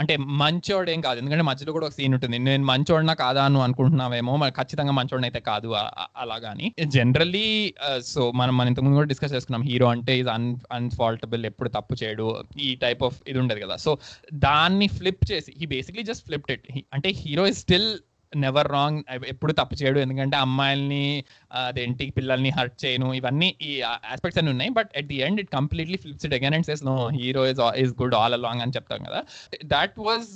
అంటే మంచోడు ఏం కాదు. ఎందుకంటే మధ్యలో కూడా ఒక సీన్ ఉంటుంది. నేను మంచోడినా కాదా అని అనుకుంటున్నావేమో. మరి ఖచ్చితంగా మంచోడిని అయితే కాదు ఆ- ఆ- అలాగాని జనరల్లీ సో మనం మన ఇంతకుముందు కూడా డిస్కస్ చేసుకున్నాం. హీరో అంటే ఇది అన్ అన్ఫాల్టబుల్ ఎప్పుడు తప్పు చేయడు. ఈ టైప్ ఆఫ్ ఇది ఉండదు కదా. సో దాన్ని ఫ్లిప్ చేసి he basically just flipped it అంటే hero is still never wrong ఎప్పుడు తప్పు చేయడు. ఎందుకంటే అమ్మాయిల్ని అదేంటి పిల్లల్ని హర్ట్ చేయను. ఇవన్నీ ఈ ఆస్పెక్ట్స్ అన్ని ఉన్నాయి. But at the end it completely flips it again and says no hero is is good all along అని చెప్తాం కదా. That was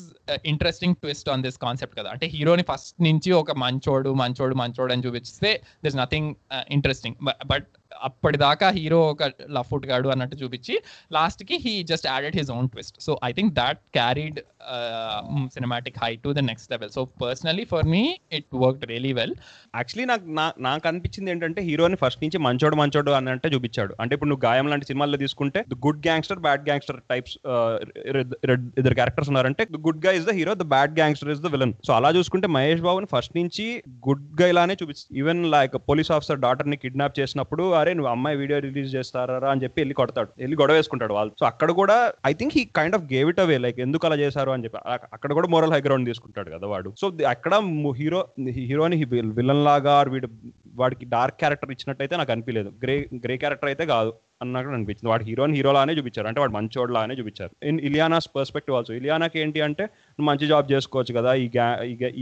interesting twist on this concept కదా. అంటే హీరోని ఫస్ట్ నుంచి ఒక మంచోడు మంచోడు మంచోడు అని చూపిస్తే దిస్ నథింగ్ ఇంట్రెస్టింగ్ బట్ అప్పటిదాకా హీరో ఒక లఫుట్ గాడు అన్నట్టు చూపించి లాస్ట్కి he just added his own twist. So I think that carried cinematic high to the next level. So personally for me it work really well. Actually నాకు నా- నాకు అనిపించింది ఏంటంటే హీరోని ఫస్ట్ నుంచి మంచోడు మంచోడు అని అంటే చూపించాడు. అంటే ఇప్పుడు నువ్వు గాయం లాంటి సినిమాల్లో తీసుకుంటే the good gangster bad gangster types ఇద్దరు క్యారెక్టర్స్ ఉన్నారంటే the గుడ్గా is the hero the bad gangster is the villain. So అలా చూసుకుంటే మహేష్ బాబుని ఫస్ట్ నుంచి గుడ్గా ఇలానే చూపి ఈవెన్ లైక్ పోలీస్ ఆఫీసర్ డాటర్ని కిడ్నాప్ చేసినప్పుడు అరే నువ్వు అమ్మాయి వీడియో రిలీజ్ చేస్తారా అని చెప్పి వెళ్ళి కొడతాడు. వెళ్ళి గొడవ వేసుకుంటాడు వాళ్ళు. సో అక్కడ కూడా I think he kind of gave it away like ఎందుకు అలా చేశారు అని చెప్పి. అక్కడ కూడా మోరల్ హై గ్రౌండ్ తీసుకుంటాడు కదా వాడు. సో అక్కడ హీరో హీరోని విలన్ లాగా వీడు వాడికి డార్క్ క్యారెక్టర్ ఇచ్చినట్టయితే నాకు అనిపించలేదు గ్రే గ్రే క్యారెక్టర్ అయితే కాదు. అన్నట్టు అనిపించింది. వాడు హీరోని హీరోలానే చూపించారు. అంటే వాడు మంచోడ్లానే చూపించారు. ఇన్ ఇలియానాస్ పర్స్పెక్టివ్ ఆల్సో ఇలియానాకి ఏంటి అంటే నువ్వు మంచి జాబ్ చేసుకోవచ్చు కదా ఈ గ్యా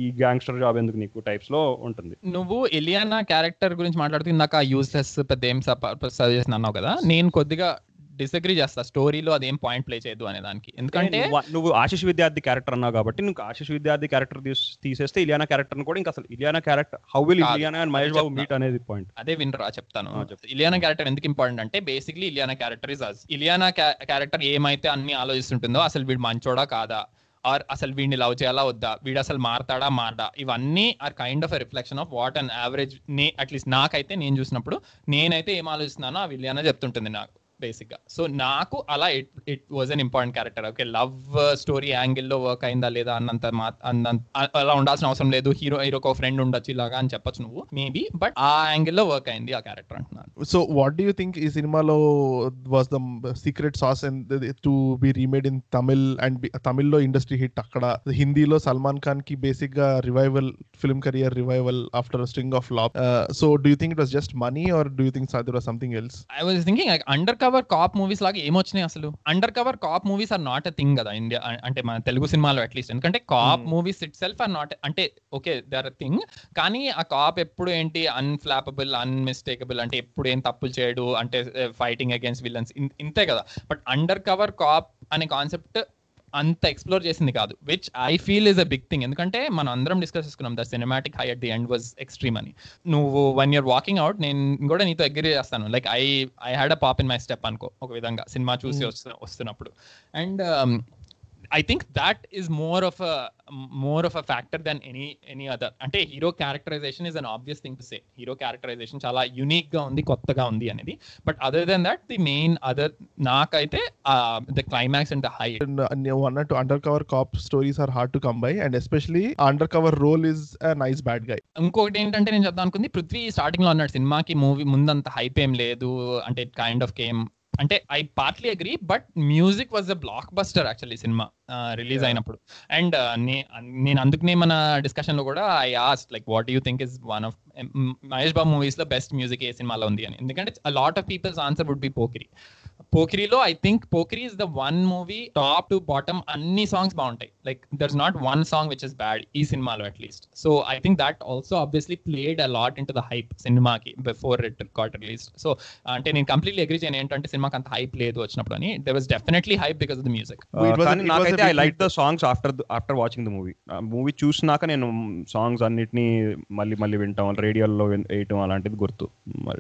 ఈ గ్యాంగ్స్టర్ జాబ్ ఎందుకు నీకు? టైప్స్లో ఉంటుంది. నువ్వు ఇలియానా క్యారెక్టర్ గురించి మాట్లాడుతూ ఇందాక యూస్లెస్ పెద్ద ఏం సజెషన్ అన్నావు కదా నేను కొద్దిగా డిసగ్రీ చేస్తా. స్టోరీలో అదేం పాయింట్ ప్లే చేయదు అనే దానికి. ఎందుకంటే నువ్వు- ఆశిష్ విద్యార్థి క్యారెక్టర్ అన్నావు కాబట్టి నువ్వు ఆశిష్ విద్యార్థి క్యారెక్టర్ తీసేస్తే ఇలియానా క్యారెక్టర్ కూడా ఇంకా అసలు Ileana character how will. Ileana and Mahesh Babu. Meet అనేది పాయింట్ అదే వినరా చెప్తాను. ఆ, చెప్పు. ఇలియానా క్యారెక్టర్ ఎందుకు ఇంపార్టెంట్ అంటే basically Ileana character is as Ileana character ఏమైతే అన్ని ఆలోచిస్తుంటుందో అసలు వీడు మంచోడా కాదా? ఆర్ అసలు వీడిని లవ్ చేయాలా వద్దా? వీడు అసలు మారతాడా? మారడా ఇవన్నీ are kind of reflection of what and average నే అట్లీస్ట్ నాకైతే నేను చూసినప్పుడు నేనైతే ఏం ఆలోచిస్తున్నానో ఆ విలియానా చెప్తుంటుంది నాకు. బేసిక్గా సో నాకు అలా it it was an important character okay love story యాంగిల్లో వర్క్ అయిందా లేదా అన్నంత మా అన్నంత అ- అలా ఉండాల్సిన అవసరం లేదు. హీరో హీరోకి ఒక ఫ్రెండ్ ఉండొచ్చు ఇలాగా అని చెప్పొచ్చు నువ్వు. మేబీ బట్ ఆ యాంగిల్లో వర్క్ అయింది ఆ క్యారెక్టర్ అంటున్నాను. So what do you think ఈ సినిమాలో was the secret sauce and to be remade in Tamil and తమిళ్ళో industry hit అక్కడ? హిందీలో సల్మాన్ ఖాన్కి బేసిక్గా revival film career revival after string of lap so do you think it was just money or do you think there was something else I was thinking like undercover cop movies లాగా ఏమొచ్చినాయి అసలు? Undercover cop movies are not a thing కదా India అంటే మన తెలుగు సినిమాలో at least ఎందుకంటే cop. Movies itself are not అంటే okay they are thing కానీ ఆ కాప్ ఎప్పుడు ఏంటి అన్ఫ్లాపబుల్ అన్మిస్టేకబుల్ అంటే ఎప్పుడు ఏం తప్పులు చేయడు అంటే ఫైటింగ్ అగేన్స్ట్ విలన్స్ ఇంతే కదా. బట్ అండర్ కవర్ కాప్ అనే కాన్సెప్ట్ అంత ఎక్స్ప్లోర్ చేసింది కాదు which I feel is a big thing ఎందుకంటే మనం అందరం డిస్కస్ చేసుకున్నాం the cinematic high at the end was extreme అని. నువ్వు వన్ ఇయర్ వాకింగ్ అవుట్ నేను కూడా నీతో అగ్రి చేస్తాను. Like I I had a pop in my step అనుకో ఒక విధంగా. సినిమా చూసి Mm. వస్తు- వస్తున్నప్పుడు. And I think that is more of more of a factor than any any other అంటే hero characterization is an obvious thing to say hero characterization చాలా యునిక్గా ఉంది కొత్తగా ఉంది అనేది. But other than that the main other నాకైతే the climax and the high or two undercover cop stories are hard to come by and especially undercover role is a nice bad guy. ఇంకొకటి ఏంటంటే నేను చెప్తాను అనుకుంది పృథ్వీ స్టార్టింగ్లో అన్నాడు సినిమాకి movie ముందంత hype ఏం లేదు అంటే కైండ్ ఆఫ్ కేమ్ అంటే I partly agree but music was a blockbuster actually cinema. Release. అయినప్పుడు. అండ్ నేను అందుకనే మన డిస్కషన్లో కూడా I asked like what you think is one of Mahesh Babu మూవీస్లో బెస్ట్ మ్యూజిక్ ఏ సినిమాలో ఉంది అని. ఎందుకంటే lot of peoples answer would be Pokiri పోకిరిలో I think Pokiri is the one movie top to bottom అన్ని సాంగ్స్ బాగుంటాయి. Like there's not one song which is bad ఈ సినిమాలో at least so I think that also obviously played a lot into the hype సినిమాకి before it got release so అంటే నేను completely agree చేయను ఏంటంటే సినిమాకి అంత హైప్ లేదు వచ్చినప్పుడు అని. There was definitely hype because of the music నాకైతే I like. The songs after after watching the movie movie చూసినాక నేను సాంగ్స్ అన్నిటిని మళ్ళీ మళ్ళీ వింటాం. రేడియోలో వేయటం అలాంటిది గుర్తు.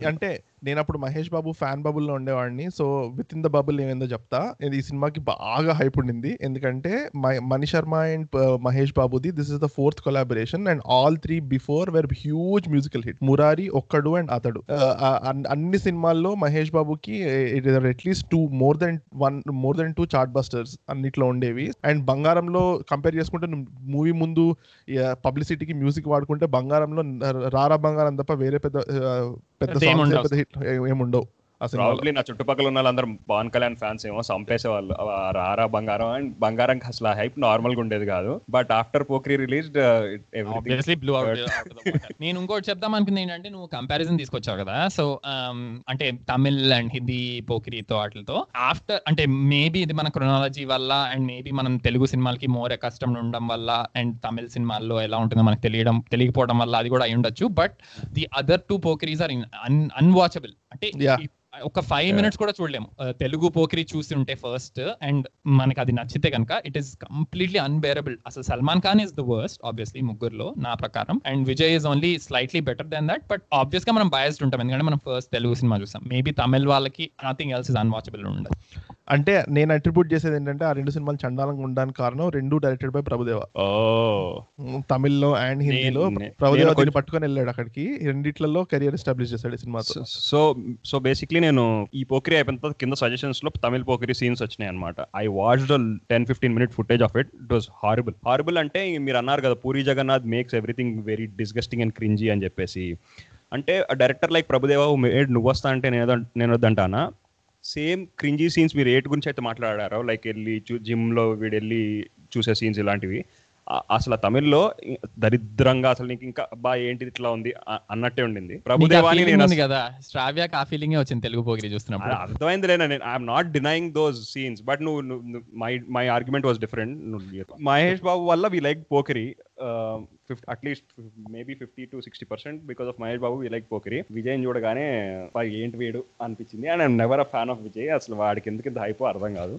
అంటే నేను అప్పుడు మహేష్ బాబు ఫ్యాన్ బబుల్లో ఉండేవాడిని. So with in the bubble ఏమైందో చెప్తా. ఇది ఈ సినిమాకి బాగా హైప్ ఉండింది. ఎందుకంటే మ- మణి శర్మ అండ్ మహేష్ బాబుది this is the fourth collaboration and all three before were huge musical hit Murari Okkadu and Athadu అన్- అన్ని సినిమాల్లో మహేష్ బాబుకి at least two more than one more than two chartbusters అన్నిట్లో ఉండేవి. అండ్ బంగారంలో కంపేర్ చేసుకుంటే మూవీ ముందు పబ్లిసిటీకి music వాడుకుంటే బంగారంలో రారా బంగారం తప్ప వేరే పెద్ద పెద్ద. పెద్ద హిట్ ఏముండవు ఆ సినిమాలో ప్రాబ్లీ నా చుట్టుపక్కల ఉన్న వాళ్ళందరూ పవన్ కళ్యాణ్ ఫ్యాన్స్ ఏమో చంపేసే వాళ్ళు. రారా బంగారం అండ్ బంగారం అసలు హైప్ నార్మల్గా ఉండేది కాదు. But after Pokiri released everything obviously blew out నేను ఇంకోటి చెప్దాం అనుకుంది ఏంటంటే నువ్వు కంపారిజన్ తీసుకొచ్చావు కదా. సో అంటే తమిళ్ అండ్ హిందీ పోకిరితో వాటితో ఆఫ్టర్ అంటే మేబీ ఇది మన క్రొనాలజీ వల్ల అండ్ మేబీ మనం తెలుగు సినిమాలకి మోర్ కష్టం ఉండడం వల్ల అండ్ తమిళ సినిమాల్లో ఎలా ఉంటుందో మనకు తెలియడం తెలియకపోవడం వల్ల అది కూడా అయి ఉండొచ్చు but the other two Pokiris are unwatchable అంటే ఒక ఫైవ్. మినిట్స్ కూడా చూడలేము. తెలుగు పోకిరి చూసి ఉంటే ఫస్ట్ అండ్ మనకి అది నచ్చితే కనుక ఇట్ ఈస్ కంప్లీట్లీ అన్బేరబుల్ అసలు Salman Khan is the worst obviously ముగ్గురులో నా ప్రకారం. And Vijay is only slightly better than that but ఆబ్వియస్గా మనం బయస్డ్ ఉంటాం. ఎందుకంటే మనం ఫస్ట్ తెలుగు సినిమా చూసాం. మేబీ తమిళ్ వాళ్ళకి నథింగ్ ఎల్స్ ఇస్ అన్వాచబుల్ ఉండదు. అంటే నేను అట్రిబ్యూట్ చేసేది ఏంటంటే ఆ రెండు సినిమాలు చండాలంగా ఉండడానికి కారణం రెండు డైరెక్టెడ్ బై ప్రభుదేవ. తమిళ్ళో అండ్ హిందీలో ప్రభుదేవ దీన్ని పట్టుకొని వెళ్ళాడు అక్కడికి. రెండిట్లలో కెరియర్ ఎస్టాబ్లిష్ చేశాడు ఈ సినిమాతో. సో సో బేసిక్లీ నేను ఈ పోకరి అయిపోయిన తర్వాత కింద సజెషన్స్లో తమిళ పోకరి సీన్స్ వచ్చినాయి అనమాట I watch the ten fifteen minute footage of it it was horrible horrible అంటే మీరు అన్నారు కదా Puri Jagannadh makes everything very disgusting and cringy అని చెప్పేసి. అంటే డైరెక్టర్ లైక్ ప్రభుదేవా మేడ్ నువ్వు వస్తా అంటే నేను నేను వద్దంటానా? సేమ్ క్రింజీ సీన్స్ మీరు ఏటి గురించి అయితే మాట్లాడారో లైక్ వెళ్ళి జిమ్లో వీడు వెళ్ళి చూసే సీన్స్ ఇలాంటివి. అసలు తమిళ్ళో దరిద్రంగా అసలు నీకు ఇంకా బా ఏంటిది ఇట్లా ఉంది అన్నట్టే ఉండింది. ప్రభుదేవాని నేను కదా? స్ట్రావ్యాక్ ఆ ఫీలింగ్ వచ్చింది తెలుగు పోకిరి చూస్తున్నప్పుడు? అర్థమైంది లేనా నేను. I'm not denying those scenes but నువ్వు my my argument was different Mahesh Babu వల్ల we like Pokiri. Fifty at least maybe fifty to sixty percent because of Mahesh Babu we like Pokiri Vijay చూడగానే "పా, ఏంటి వీడు అనిపించింది. And I'm never a fan of Vijay అసలు వాడికి ఎందుకు ఇంత హైపో అర్థం కాదు.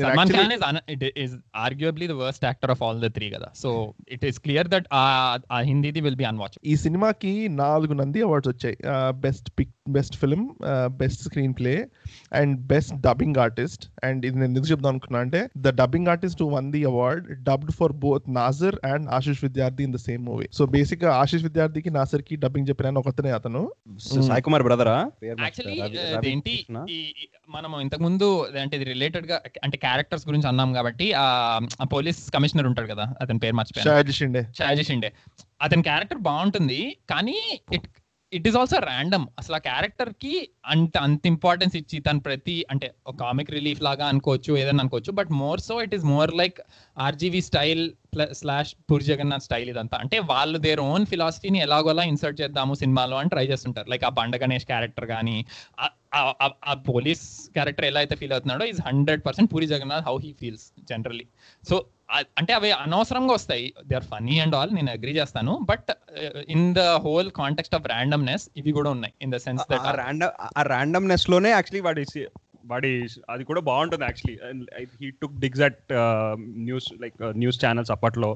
Salman actually- Khan is is arguably the worst actor of all the three కదా. So it is clear that ఆ హిందీది విల్ బి అన్వాచ్ ఈ సినిమాకి నాలుగు నంది అవార్డ్స్ వచ్చాయి. Best pic best film best screenplay and best dubbing artist and ఇది నేను ఎందుకు చెప్దాం అనుకున్నా అంటే the dubbing artist won the award dubbed for both Nassar and Ashish Vidyarthi in the same movie so బేసిక్గా ఆశీష్ విద్యార్థికి నాసర్కి డబ్బింగ్ చెప్పిన ఒకతనే అతను సాయి కుమార్ బ్రదరా ఏంటి మనం ఇంతకు ముందు అంటే ఇది రిలేటెడ్గా అంటే క్యారెక్టర్స్ గురించి అన్నాం కాబట్టి ఆ పోలీస్ కమిషనర్ ఉంటాడు కదా అతని పేరు మర్చిపోయాను. షాజీ షిండే అతని క్యారెక్టర్ బాగుంటుంది కానీ it it is also random అసలు ఆ క్యారెక్టర్కి అంత అంత ఇంపార్టెన్స్ ఇచ్చి తన ప్రతి అంటే ఒక కామిక్ రిలీఫ్ లాగా అనుకోవచ్చు ఏదైనా అనుకోవచ్చు but more so it is more like RGV style slash Puri Jagannadh style ఇదంతా. అంటే వాళ్ళు దేర్ ఓన్ ఫిలాసఫీని ఎలాగోలా ఇన్సర్ట్ చేద్దాము సినిమాలో అని ట్రై చేస్తుంటారు. లైక్ ఆ బండ గణేష్ క్యారెక్టర్ కానీ ఆ పోలీస్ క్యారెక్టర్ ఎలా అయితే feel అవుతున్నాడో is hundred percent Puri Jagannadh how he feels generally so అంటే అవి అనవసరంగా వస్తాయి. They are funny and all నేను అగ్రీ చేస్తాను. But in the whole context of randomness ఇవి కూడా ఉన్నాయి. ఇన్ ద సెన్స్ దట్ ఆ ర్యాండమ్నెస్లోనే యాక్చువల్లీ వాడి వాడి అది కూడా బాగుంటుంది actually he took digs at news like news channels అప్పట్లో.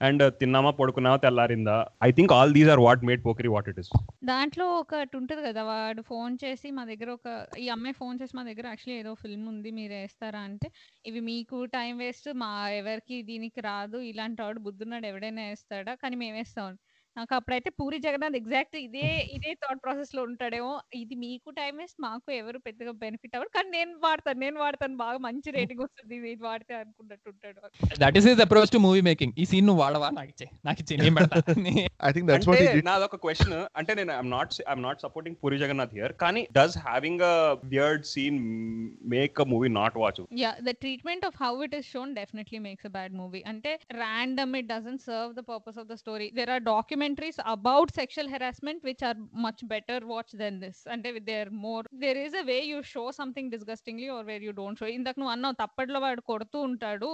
అండ్ తిన్నామా పడుకున్నామా తెల్లారిందా? I think all these are what made Pokiri what it is దాంట్లో ఒకటి ఉంటుంది కదా వాడు ఫోన్ చేసి మా దగ్గర ఒక ఈ అమ్మాయి ఫోన్ చేసి మా దగ్గర యాక్చువల్లీ ఏదో ఫిల్మ్ ఉంది మీరు వేస్తారా అంటే ఇవి మీకు టైం వేస్ట్ మా ఎవరికి దీనికి రాదు ఇలాంటి వాడు బుద్ధున్నాడు ఎవడైనా వేస్తాడా కానీ మేము వేస్తాం నాకు అప్పుడైతే పూరి జగన్నాథ్ ఎగ్జాక్ట్ ఇదే ఇదే థాట్ ప్రాసెస్లో ఉంటాడేమో. ఇది మీకు టైం వేస్ట్ మాకు ఎవరు పెద్దగా బెనిఫిట్ అవ్వరు. కానీ నేను వాడతాను నేను వాడతాను బాగా మంచి రేటింగ్ వస్తుంది ఇది వాడితే అనుకున్నట్టు ఉంటాడు. That is is approach to movie making ఈ సీన్ నువ్వు వాడవా? నాకు ఇచ్చే నాకు ఇచ్చే నేను ఐ థింక్ దట్స్ వాట్ అంటే నాదొక క్వశ్చన్ అంటే నేను I'm not I'm not supporting Puri Jagannadh here కానీ does having a weird scene make a movie not watch yeah the treatment of how it is shown definitely makes a bad movie అంటే random it doesn't serve the purpose of the story there are documentaries about sexual harassment which are much better watch than this అంటే there more there is a way you show something disgustingly or where you don't show ఇందాక నువ్వు అన్నావు తప్పట్లో వాడు కొడుతూ ఉంటాడు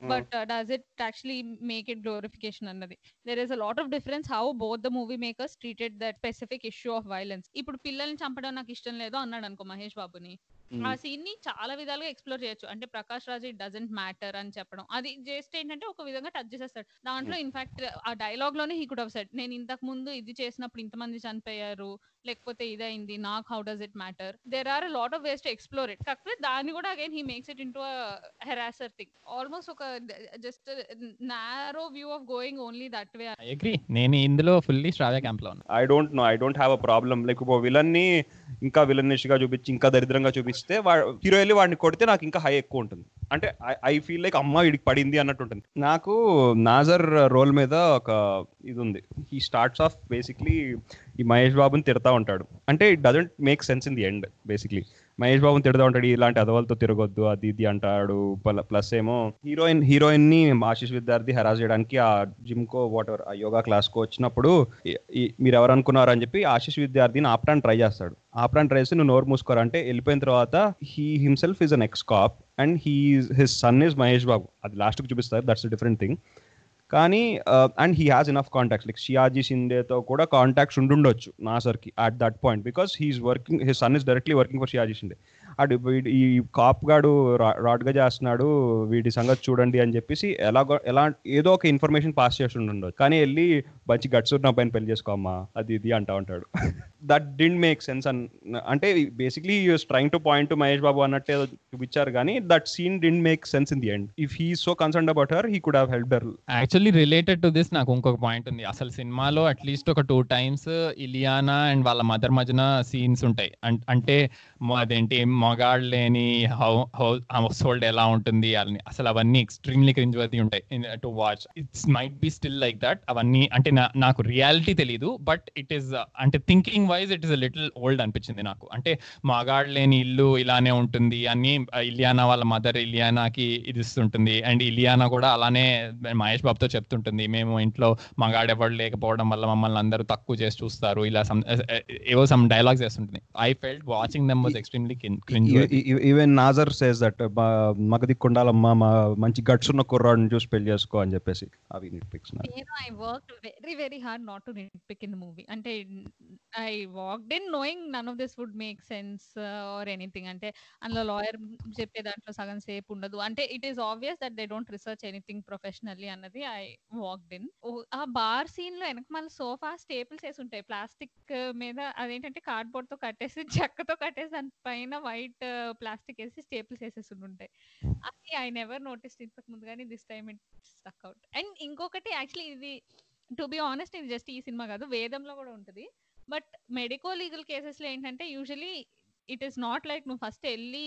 but does it actually make it glorification అన్నది. There is a lot of difference how both the movie makers treated that specific issue of violence ఇప్పుడు పిల్లల్ని చంపడం నాకు ఇష్టం లేదు అన్నాడు అనుకో మహేష్ బాబుని. ఆ సీన్ని చాలా విధాలుగా ఎక్స్ప్లోర్ చేయొచ్చు. అంటే Prakash Raj it doesn't matter అని చెప్పడం. అది జస్ట్ ఏంటంటే ఒక విధంగా టచ్ చేసేస్తాడు. దాంట్లో ఇన్ఫాక్ట్ ఆ డైలాగ్లోనే హీ కుడ్ హవ్ సెడ్ నేను ఇంతకు ముందు ఇది చేసినప్పుడు ఇంతమంది చనిపోయారు లేకపోతే ఇదైంది నాకు how does it matter there are lot of ways to explore it కాకపోతే దాన్ని కూడా again he makes it into harasser thing almost ఒక just narrow view of going only that way I agree నేను ఇందులో ఫుల్లీ శ్రావ్య క్యాంప్లో ఉన్నా. I don't know I don't have a problem like ఇప్పుడు విలన్ని ఇంకా విలనిష్గా చూపించి ఇంకా దరిద్రంగా చూపిస్తే హీరో వెళ్ళి వాడిని కొడితే నాకు ఇంకా హై ఎక్కువ ఉంటుంది. అంటే ఐ ఫీల్ లైక్ అమ్మ వీడికి పడింది అన్నట్టు ఉంటుంది. నాకు నాజర్ రోల్ మీద ఒక ఇది ఉంది. ఈ స్టార్ట్స్ ఆఫ్ బేసిక్లీ ఈ మహేష్ బాబుని తిడతా ఉంటాడు. అంటే it doesn't make sense in the end basically Mahesh బాబుని తిడతా ఉంటాడు ఇలాంటి అదవలతో తిరగొద్దు అది ఇది అంటాడు ప్లస్ ఏమో హీరోయిన్ హీరోయిన్ని ఆశీష్ విద్యార్థి హెరాస్ చేయడానికి ఆ జిమ్ కో వాటర్ ఆ యోగా క్లాస్ కో వచ్చినప్పుడు మీరు ఎవరు అనుకున్నారు అని చెప్పి ఆశీష్ విద్యార్థిని ఆపడానికి ట్రై చేస్తాడు. ఆపడానికి ట్రై చేసి నువ్వు నోరు మూసుకోరు అంటే వెళ్ళిపోయిన తర్వాత he himself is an ex cop and he his son is Mahesh Babu. అది లాస్ట్కి చూపిస్తారు దట్స్ డిఫరెంట్ థింగ్ కానీ and he has enough contacts like Sayaji షిందేతో కూడా కాంటాక్ట్స్ ఉండుండొచ్చు నాసర్కి at that point because he is working his son is directly working for Sayaji Shinde అటు ఈ cap గాడు రా- రాడ్గా చేస్తున్నాడు వీడి సంగతి చూడండి అని చెప్పేసి ఎలాగో ఎలా ఏదో ఒక ఇన్ఫర్మేషన్ పాస్ చేస్తుండొచ్చు కానీ వెళ్ళి మంచి గట్స్ ఉన్న పైన పెళ్ళి చేసుకోమ్మా అది ఇది అంటా ఉంటాడు. That didn't make sense and అంటే basically use trying to point to Mahesh Babu అన్నట్టు ఏదో చూపించారు కానీ that scene didn't make sense in the end if he so concern about her he could have help her actually related to this నాకు ఇంకొక point ఉంది. అసలు సినిమాలో at least ఒక టూ టైమ్స్ ఇలియానా అండ్ వాళ్ళ మదర్ మధ్యన సీన్స్ ఉంటాయి. అంటే అదేంటి మగాళ్ళు లేని హౌ హౌస్ హోల్డ్ ఎలా ఉంటుంది అని. అసలు అవన్నీ ఎక్స్ట్రీమ్లీ క్రింజ్ వర్ది ఉంటాయి to watch. It's might be still like that. అవన్నీ అంటే నాకు రియాలిటీ తెలీదు బట్ ఇట్ ఈస్ అంటే thinking wise it is little old అనిపించింది నాకు. అంటే మగాళ్ళు లేని ఇల్లు ఇలానే ఉంటుంది అని ఇలియానా వాళ్ళ మదర్ ఇలియానాకి ఇది ఇస్తుంటుంది. అండ్ ఇలియానా కూడా అలానే మహేష్ బాబుతో చెప్తుంటుంది మేము ఇంట్లో మగాడెవడు లేకపోవడం వల్ల మమ్మల్ని అందరూ తక్కువ చేసి చూస్తారు. ఇలా ఏవో some dialogues వేస్తుంటుంది. I felt watching them was extremely even Nassar says that మగదిక్కు ఉండాలమ్మా మా మంచి గట్స్ ఉన్న కుర్రాడిని చూసి పెళ్ళి చేసుకో అని చెప్పేసి అవి పిక్స్ నేను I work very very hard not to pick in movie అంటే I walked in knowing none of this would make sense or anything అంటే అందులో లాయర్ చెప్పే దాంట్లో సగం సేపు ఉండదు. అంటే it is obvious that they don't research anything professionally అన్నది I walked in a bar సీన్లో వెనక మళ్ళీ సోఫా స్టేపుల్స్ వేసి ఉంటాయి. ప్లాస్టిక్ మీద అదేంటంటే కార్డ్బోర్డ్తో కట్టేసి చెక్కతో కట్టేసి దాని పైన వైట్ ప్లాస్టిక్ వేసి స్టేపుల్స్ వేసేసి ఉంటాయి అది ఐ నెవర్ నోటీస్ ఇంతకు ముందు కానీ this time it stuck out. And ఇంకొకటి యాక్చువల్లీ ఇది టు బి ఆనెస్ట్ ఇది జస్ట్ ఈ సినిమా కాదు వేదంలో కూడా ఉంటుంది. బట్ మెడికో లీగల్ కేసెస్లో ఏంటంటే usually it is not like నువ్వు ఫస్ట్ వెళ్ళి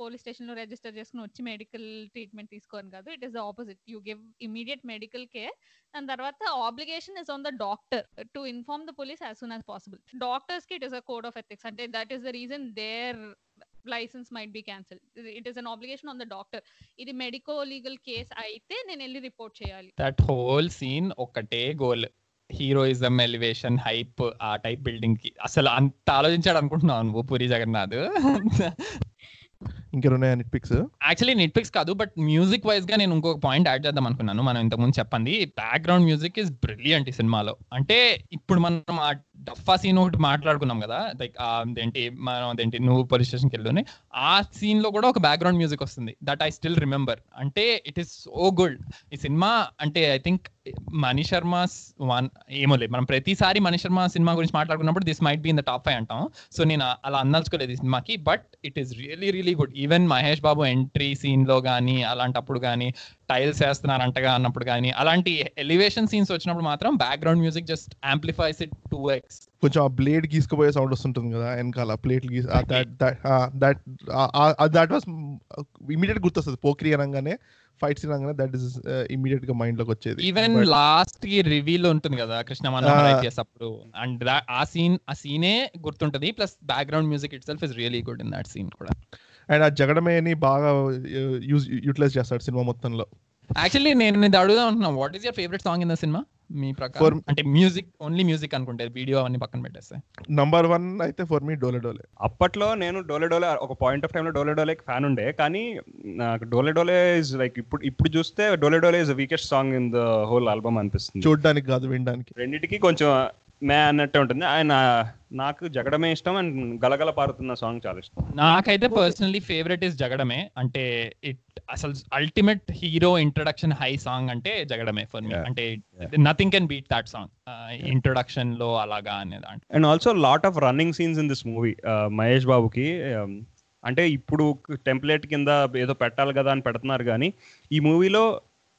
పోలీస్ స్టేషన్లో రిజిస్టర్ చేసుకుని వచ్చి మెడికల్ ట్రీట్మెంట్ తీసుకోని కాదు. It is the opposite. You give immediate medical care. దాని తర్వాత obligation is on the doctor to inform the police as soon as possible. డాక్టర్స్కి it is a code of ethics. అంటే that is the reason their license might be cancel it is an obligation on the doctor ఇది medico legal case అయితే నేను వెళ్ళి report చేయాలి. That whole scene ఒకటే goal heroism elevation hype ఆ type బిల్డింగ్కి. అసలు అంత ఆలోచించాడు అనుకుంటున్నావు నువ్వు Puri Jagannath? ఇంకెన్నాయా nit picks actually net picks కాదు బట్ మ్యూజిక్ వైజ్గా నేను ఇంకొక పాయింట్ యాడ్ చేద్దాం అనుకున్నాను. మనం ఇంతకుముందు చెప్పండి బ్యాక్గ్రౌండ్ మ్యూజిక్ ఇస్ బ్రిలియంట్ ఈ సినిమాలో. అంటే ఇప్పుడు మనం ఆ డఫా సీన్ ఒకటి మాట్లాడుకున్నాం కదా లైక్ అదేంటి మనం అదేంటి నువ్వు పోలీస్ స్టేషన్కి వెళ్ళి ఆ సీన్లో కూడా ఒక బ్యాక్గ్రౌండ్ మ్యూజిక్ వస్తుంది దట్ ఐ స్టిల్ రిమెంబర్ అంటే ఇట్ ఈస్ సో గుడ్ ఈ సినిమా అంటే I think Mani Sharma one ఏమో లేదు మనం ప్రతిసారి మణి శర్మ సినిమా గురించి మాట్లాడుకున్నప్పుడు this might be in the top five అంటాం. సో నేను అలా అందల్చుకోలేదు ఈ సినిమాకి but it is really really good even Mahesh Babu entry సీన్లో కానీ అలాంటప్పుడు కానీ టైల్స్ వేస్తున్నారంటగా అన్నప్పుడు కానీ అలాంటి ఎలివేషన్ సీన్స్ వచ్చినప్పుడు మాత్రం background music just amplifies it two x కొంచెం ఆ బ్లేడ్ గీసుకుపోయే సౌండ్ వస్తుంటుంది కదా వెనకాల ప్లేట్లు గీసి దట్ దట్ వాస్ ఇమీడియట్ గుర్తొస్తుంది. పోక్రి అనగానే ఫైట్ సీన్ అనగానే దట్ ఇస్ ఇమీడియట్గా మైండ్లోకి వచ్చేది. ఈవెన్ లాస్ట్కి రివీల్ ఉంటుంది కదా కృష్ణ మనోహర్ అప్పుడు. అండ్ ఆ సీన్ ఆ సీనే గుర్తుంటది. Plus background music itself is really good in that scene కూడా. అండ్ ఆ జగడమేని బాగా యూజ్ యూటిలైజ్ చేస్తాడు సినిమా మొత్తంలో. యాక్చువల్లీ నేను ఇది అడుగుదాం అనుకున్నా. What is your favourite song in the cinema మీ ప్రకారం. For- అంటే మ్యూజిక్ ఓన్లీ మ్యూజిక్ అనుకుంటే వీడియో అవన్నీ పక్కన పెట్టేస్తే. నంబర్ వన్ అయితే ఫర్ మీ డోలే డోలే. అప్పట్లో నేను డోలే డోలే ఒక పాయింట్ ఆఫ్ టైంలో డోలే డోలే ఫ్యాన్ ఉండే. కానీ నాకు డోలే డోలే ఇస్ లైక్ ఇప్పుడు ఇప్పుడు చూస్తే Dole Dole is weakest song in the whole album అనిపిస్తుంది. చూడడానికి కాదు వినడానికి. రెండింటికి కొంచెం మే అన్నట్టే ఉంటుంది. ఆయన నాకు జగడమే ఇష్టం అండ్ గలగల పారుతున్న సాంగ్ చాలా ఇష్టం. నాకైతే పర్సనలీ ఫేవరెట్ ఇస్ జగడమే. అంటే ఇట్ అసలు ultimate hero introduction high song అంటే జగడమే ఫర్ మీ. అంటే nothing can beat that song ఇంట్రొడక్షన్లో అలాగా అనేది అంటే. And also lot of running scenes in this movie Mahesh బాబుకి అంటే ఇప్పుడు టెంప్లెట్ కింద ఏదో పెట్టాలి కదా అని పెడుతున్నారు కానీ ఈ మూవీలో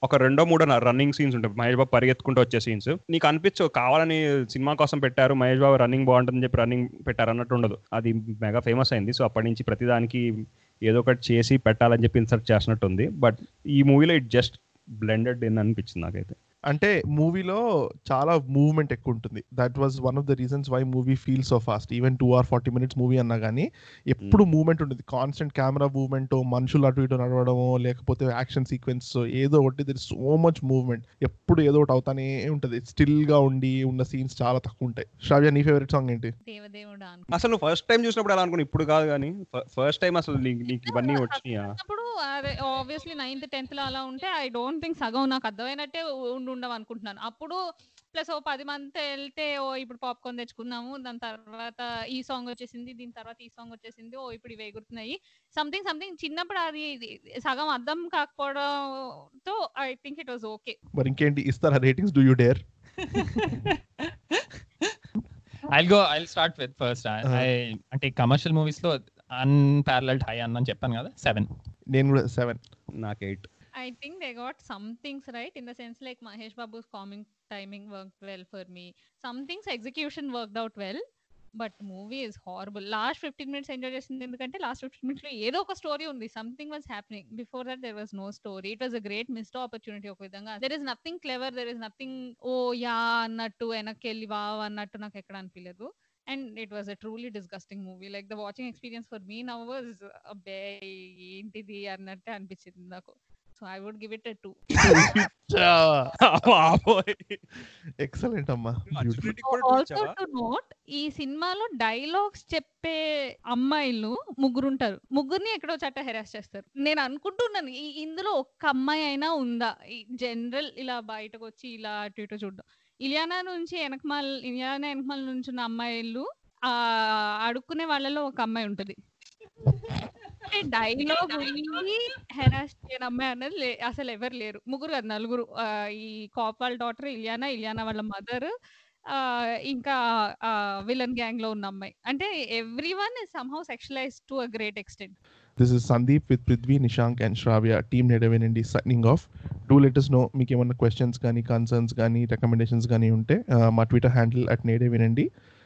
ఒక రెండో మూడో రన్నింగ్ సీన్స్ ఉంటాయి. మహేష్ బాబు పరిగెత్తుకుంటూ వచ్చే సీన్స్ నీకు అనిపించవు కావాలని సినిమా కోసం పెట్టారు మహేష్ బాబు రన్నింగ్ బాగుంటుందని చెప్పి రన్నింగ్ పెట్టారు అన్నట్టు ఉండదు. అది మెగా ఫేమస్ అయింది. సో అప్పటి నుంచి ప్రతిదానికి ఏదో ఒకటి చేసి పెట్టాలని చెప్పి ఇన్సర్ట్ చేసినట్టు ఉంది. బట్ ఈ మూవీలో ఇట్ జస్ట్ బ్లెండెడ్ ఇన్ అనిపించింది నాకైతే. అంటే మూవీలో చాలా మూవ్మెంట్ ఎక్కువ ఉంటుంది that was one of the reasons why movie feel so fast even two or forty minutes movie అన్నా కానీ ఎప్పుడు మూవ్మెంట్ ఉంటుంది కాన్స్టెంట్ కెమెరా మూవ్మెంట్ మనుషులు అటు ఇటు నడవడమో లేకపోతే యాక్షన్ సీక్వెన్స్ సో ఒకటి దర్ సో మచ్ మూవ్మెంట్ ఎప్పుడు ఏదో ఒకటి అవుతానే ఉంటుంది. స్టిల్గా ఉండి ఉన్న సీన్స్ చాలా తక్కువ ఉంటాయి. శ్రావ్య నీ ఫేవరెట్ సాంగ్ ఏంటి? అసలు ఫస్ట్ టైం చూసినప్పుడు ఎలా అనుకున్నా ఇప్పుడు కాదు కానీ ఫస్ట్ టైం అసలు నీకు ఇవన్నీ వచ్చినాయా? ఆబ్వియస్లీ నైన్త్ టెన్త్లో అలా ఉంటే ఐ డోంట్ థింక్ సగం నాకు అర్థమైనట్టే ఉండవు అనుకుంటున్నాను. అప్పుడు ప్లస్ ఓ పది మంది వెళ్తే ఓ ఇప్పుడు పాప్కార్న్ తెచ్చుకున్నాము దాని తర్వాత ఈ సాంగ్ వచ్చేసింది దీని తర్వాత ఈ సాంగ్ వచ్చేసింది ఓ ఇప్పుడు ఇవి ఎగురుతున్నాయి సంథింగ్ సంథింగ్ చిన్నప్పుడు అది ఇది సగం అర్థం కాకపోవడంతో I think it was okay మరి ఇంకేంటి? ఇస్తారా ratings? Do you dare I'll go I'll start with first అంటే కమర్షియల్ మూవీస్లో అన్పారలల్డ్ హై అన్న చెప్పాను కదా సెవెన్ నేను కూడా సెవెన్ నాకు eight I think they got some things right in the sense like Mahesh Babu's comic timing worked well for me. Some things execution worked out well. But movie is horrible last fifteen minutes enjoy చేసింది ఎందుకంటే last fifteen మినిట్స్లో ఏదో ఒక story ఉంది. Something was happening before that there was no story it was a great missed opportunity ఒక విధంగా. There is nothing clever there is nothing oh yeah అన్నట్టు వెనక్కి వెళ్ళి వావ్ అన్నట్టు నాకు ఎక్కడ అనిపించలేదు and it was a truly disgusting movie like the watching experience for me now was అబ్బే ఏంటిది? అన్నట్టే అనిపించింది నాకు. So I would give it a two excellent అమ్మా ఆల్సో టు నోట్ ఈ సినిమాలో డైలాగ్స్ చెప్పే అమ్మాయిలు ముగ్గురు ఉంటారు ముగ్గురిని ఎక్కడో చట్ట హెరాస్ చేస్తారు. నేను అనుకుంటున్నాను ఈ- ఇందులో ఒక్క అమ్మాయి అయినా ఉందా? జనరల్ ఇలా బయటకు వచ్చి ఇలా అటు ఇటు చూడడం. ఇలియానా నుంచి వెనకమాల ఇలియానా వెనకమాల నుంచి ఉన్న అమ్మాయిలు ఆ అడుక్కునే వాళ్ళలో ఒక అమ్మాయి ఉంటది. అంటే డైలాగ్ ఉండి హెరాస్ చేయని అమ్మాయి అనేది లే- అసలు ఎవరు లేరు. ముగ్గురు కాదు నలుగురు. ఆ, ఈ కాప్ వాళ్ళ డాటర్ ఇలియానా ఇలియానా వాళ్ళ మదర్ ఇంకా విలన్ గ్యాంగ్లో ఉన్న అమ్మాయి. అంటే everyone is somehow sexualize to a great extent this is Sandeep with Prithvi Nishank and Shravya team నేడవేనండి signing off do let us know మీకు ఏమన్నా క్వశ్చన్స్ కానీ కన్సర్న్స్ కానీ రికమెండేషన్స్ కానీ ఉంటే uh, మా ట్విట్టర్ హ్యాండిల్ అట్ నేడే వినండి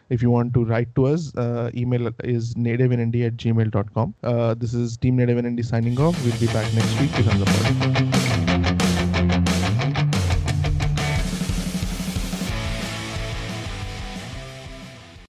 if you want to write to us, uh, email is nativeNND at gmail.com. Uh, this is Team Native NND signing off. We'll be back next week podcast.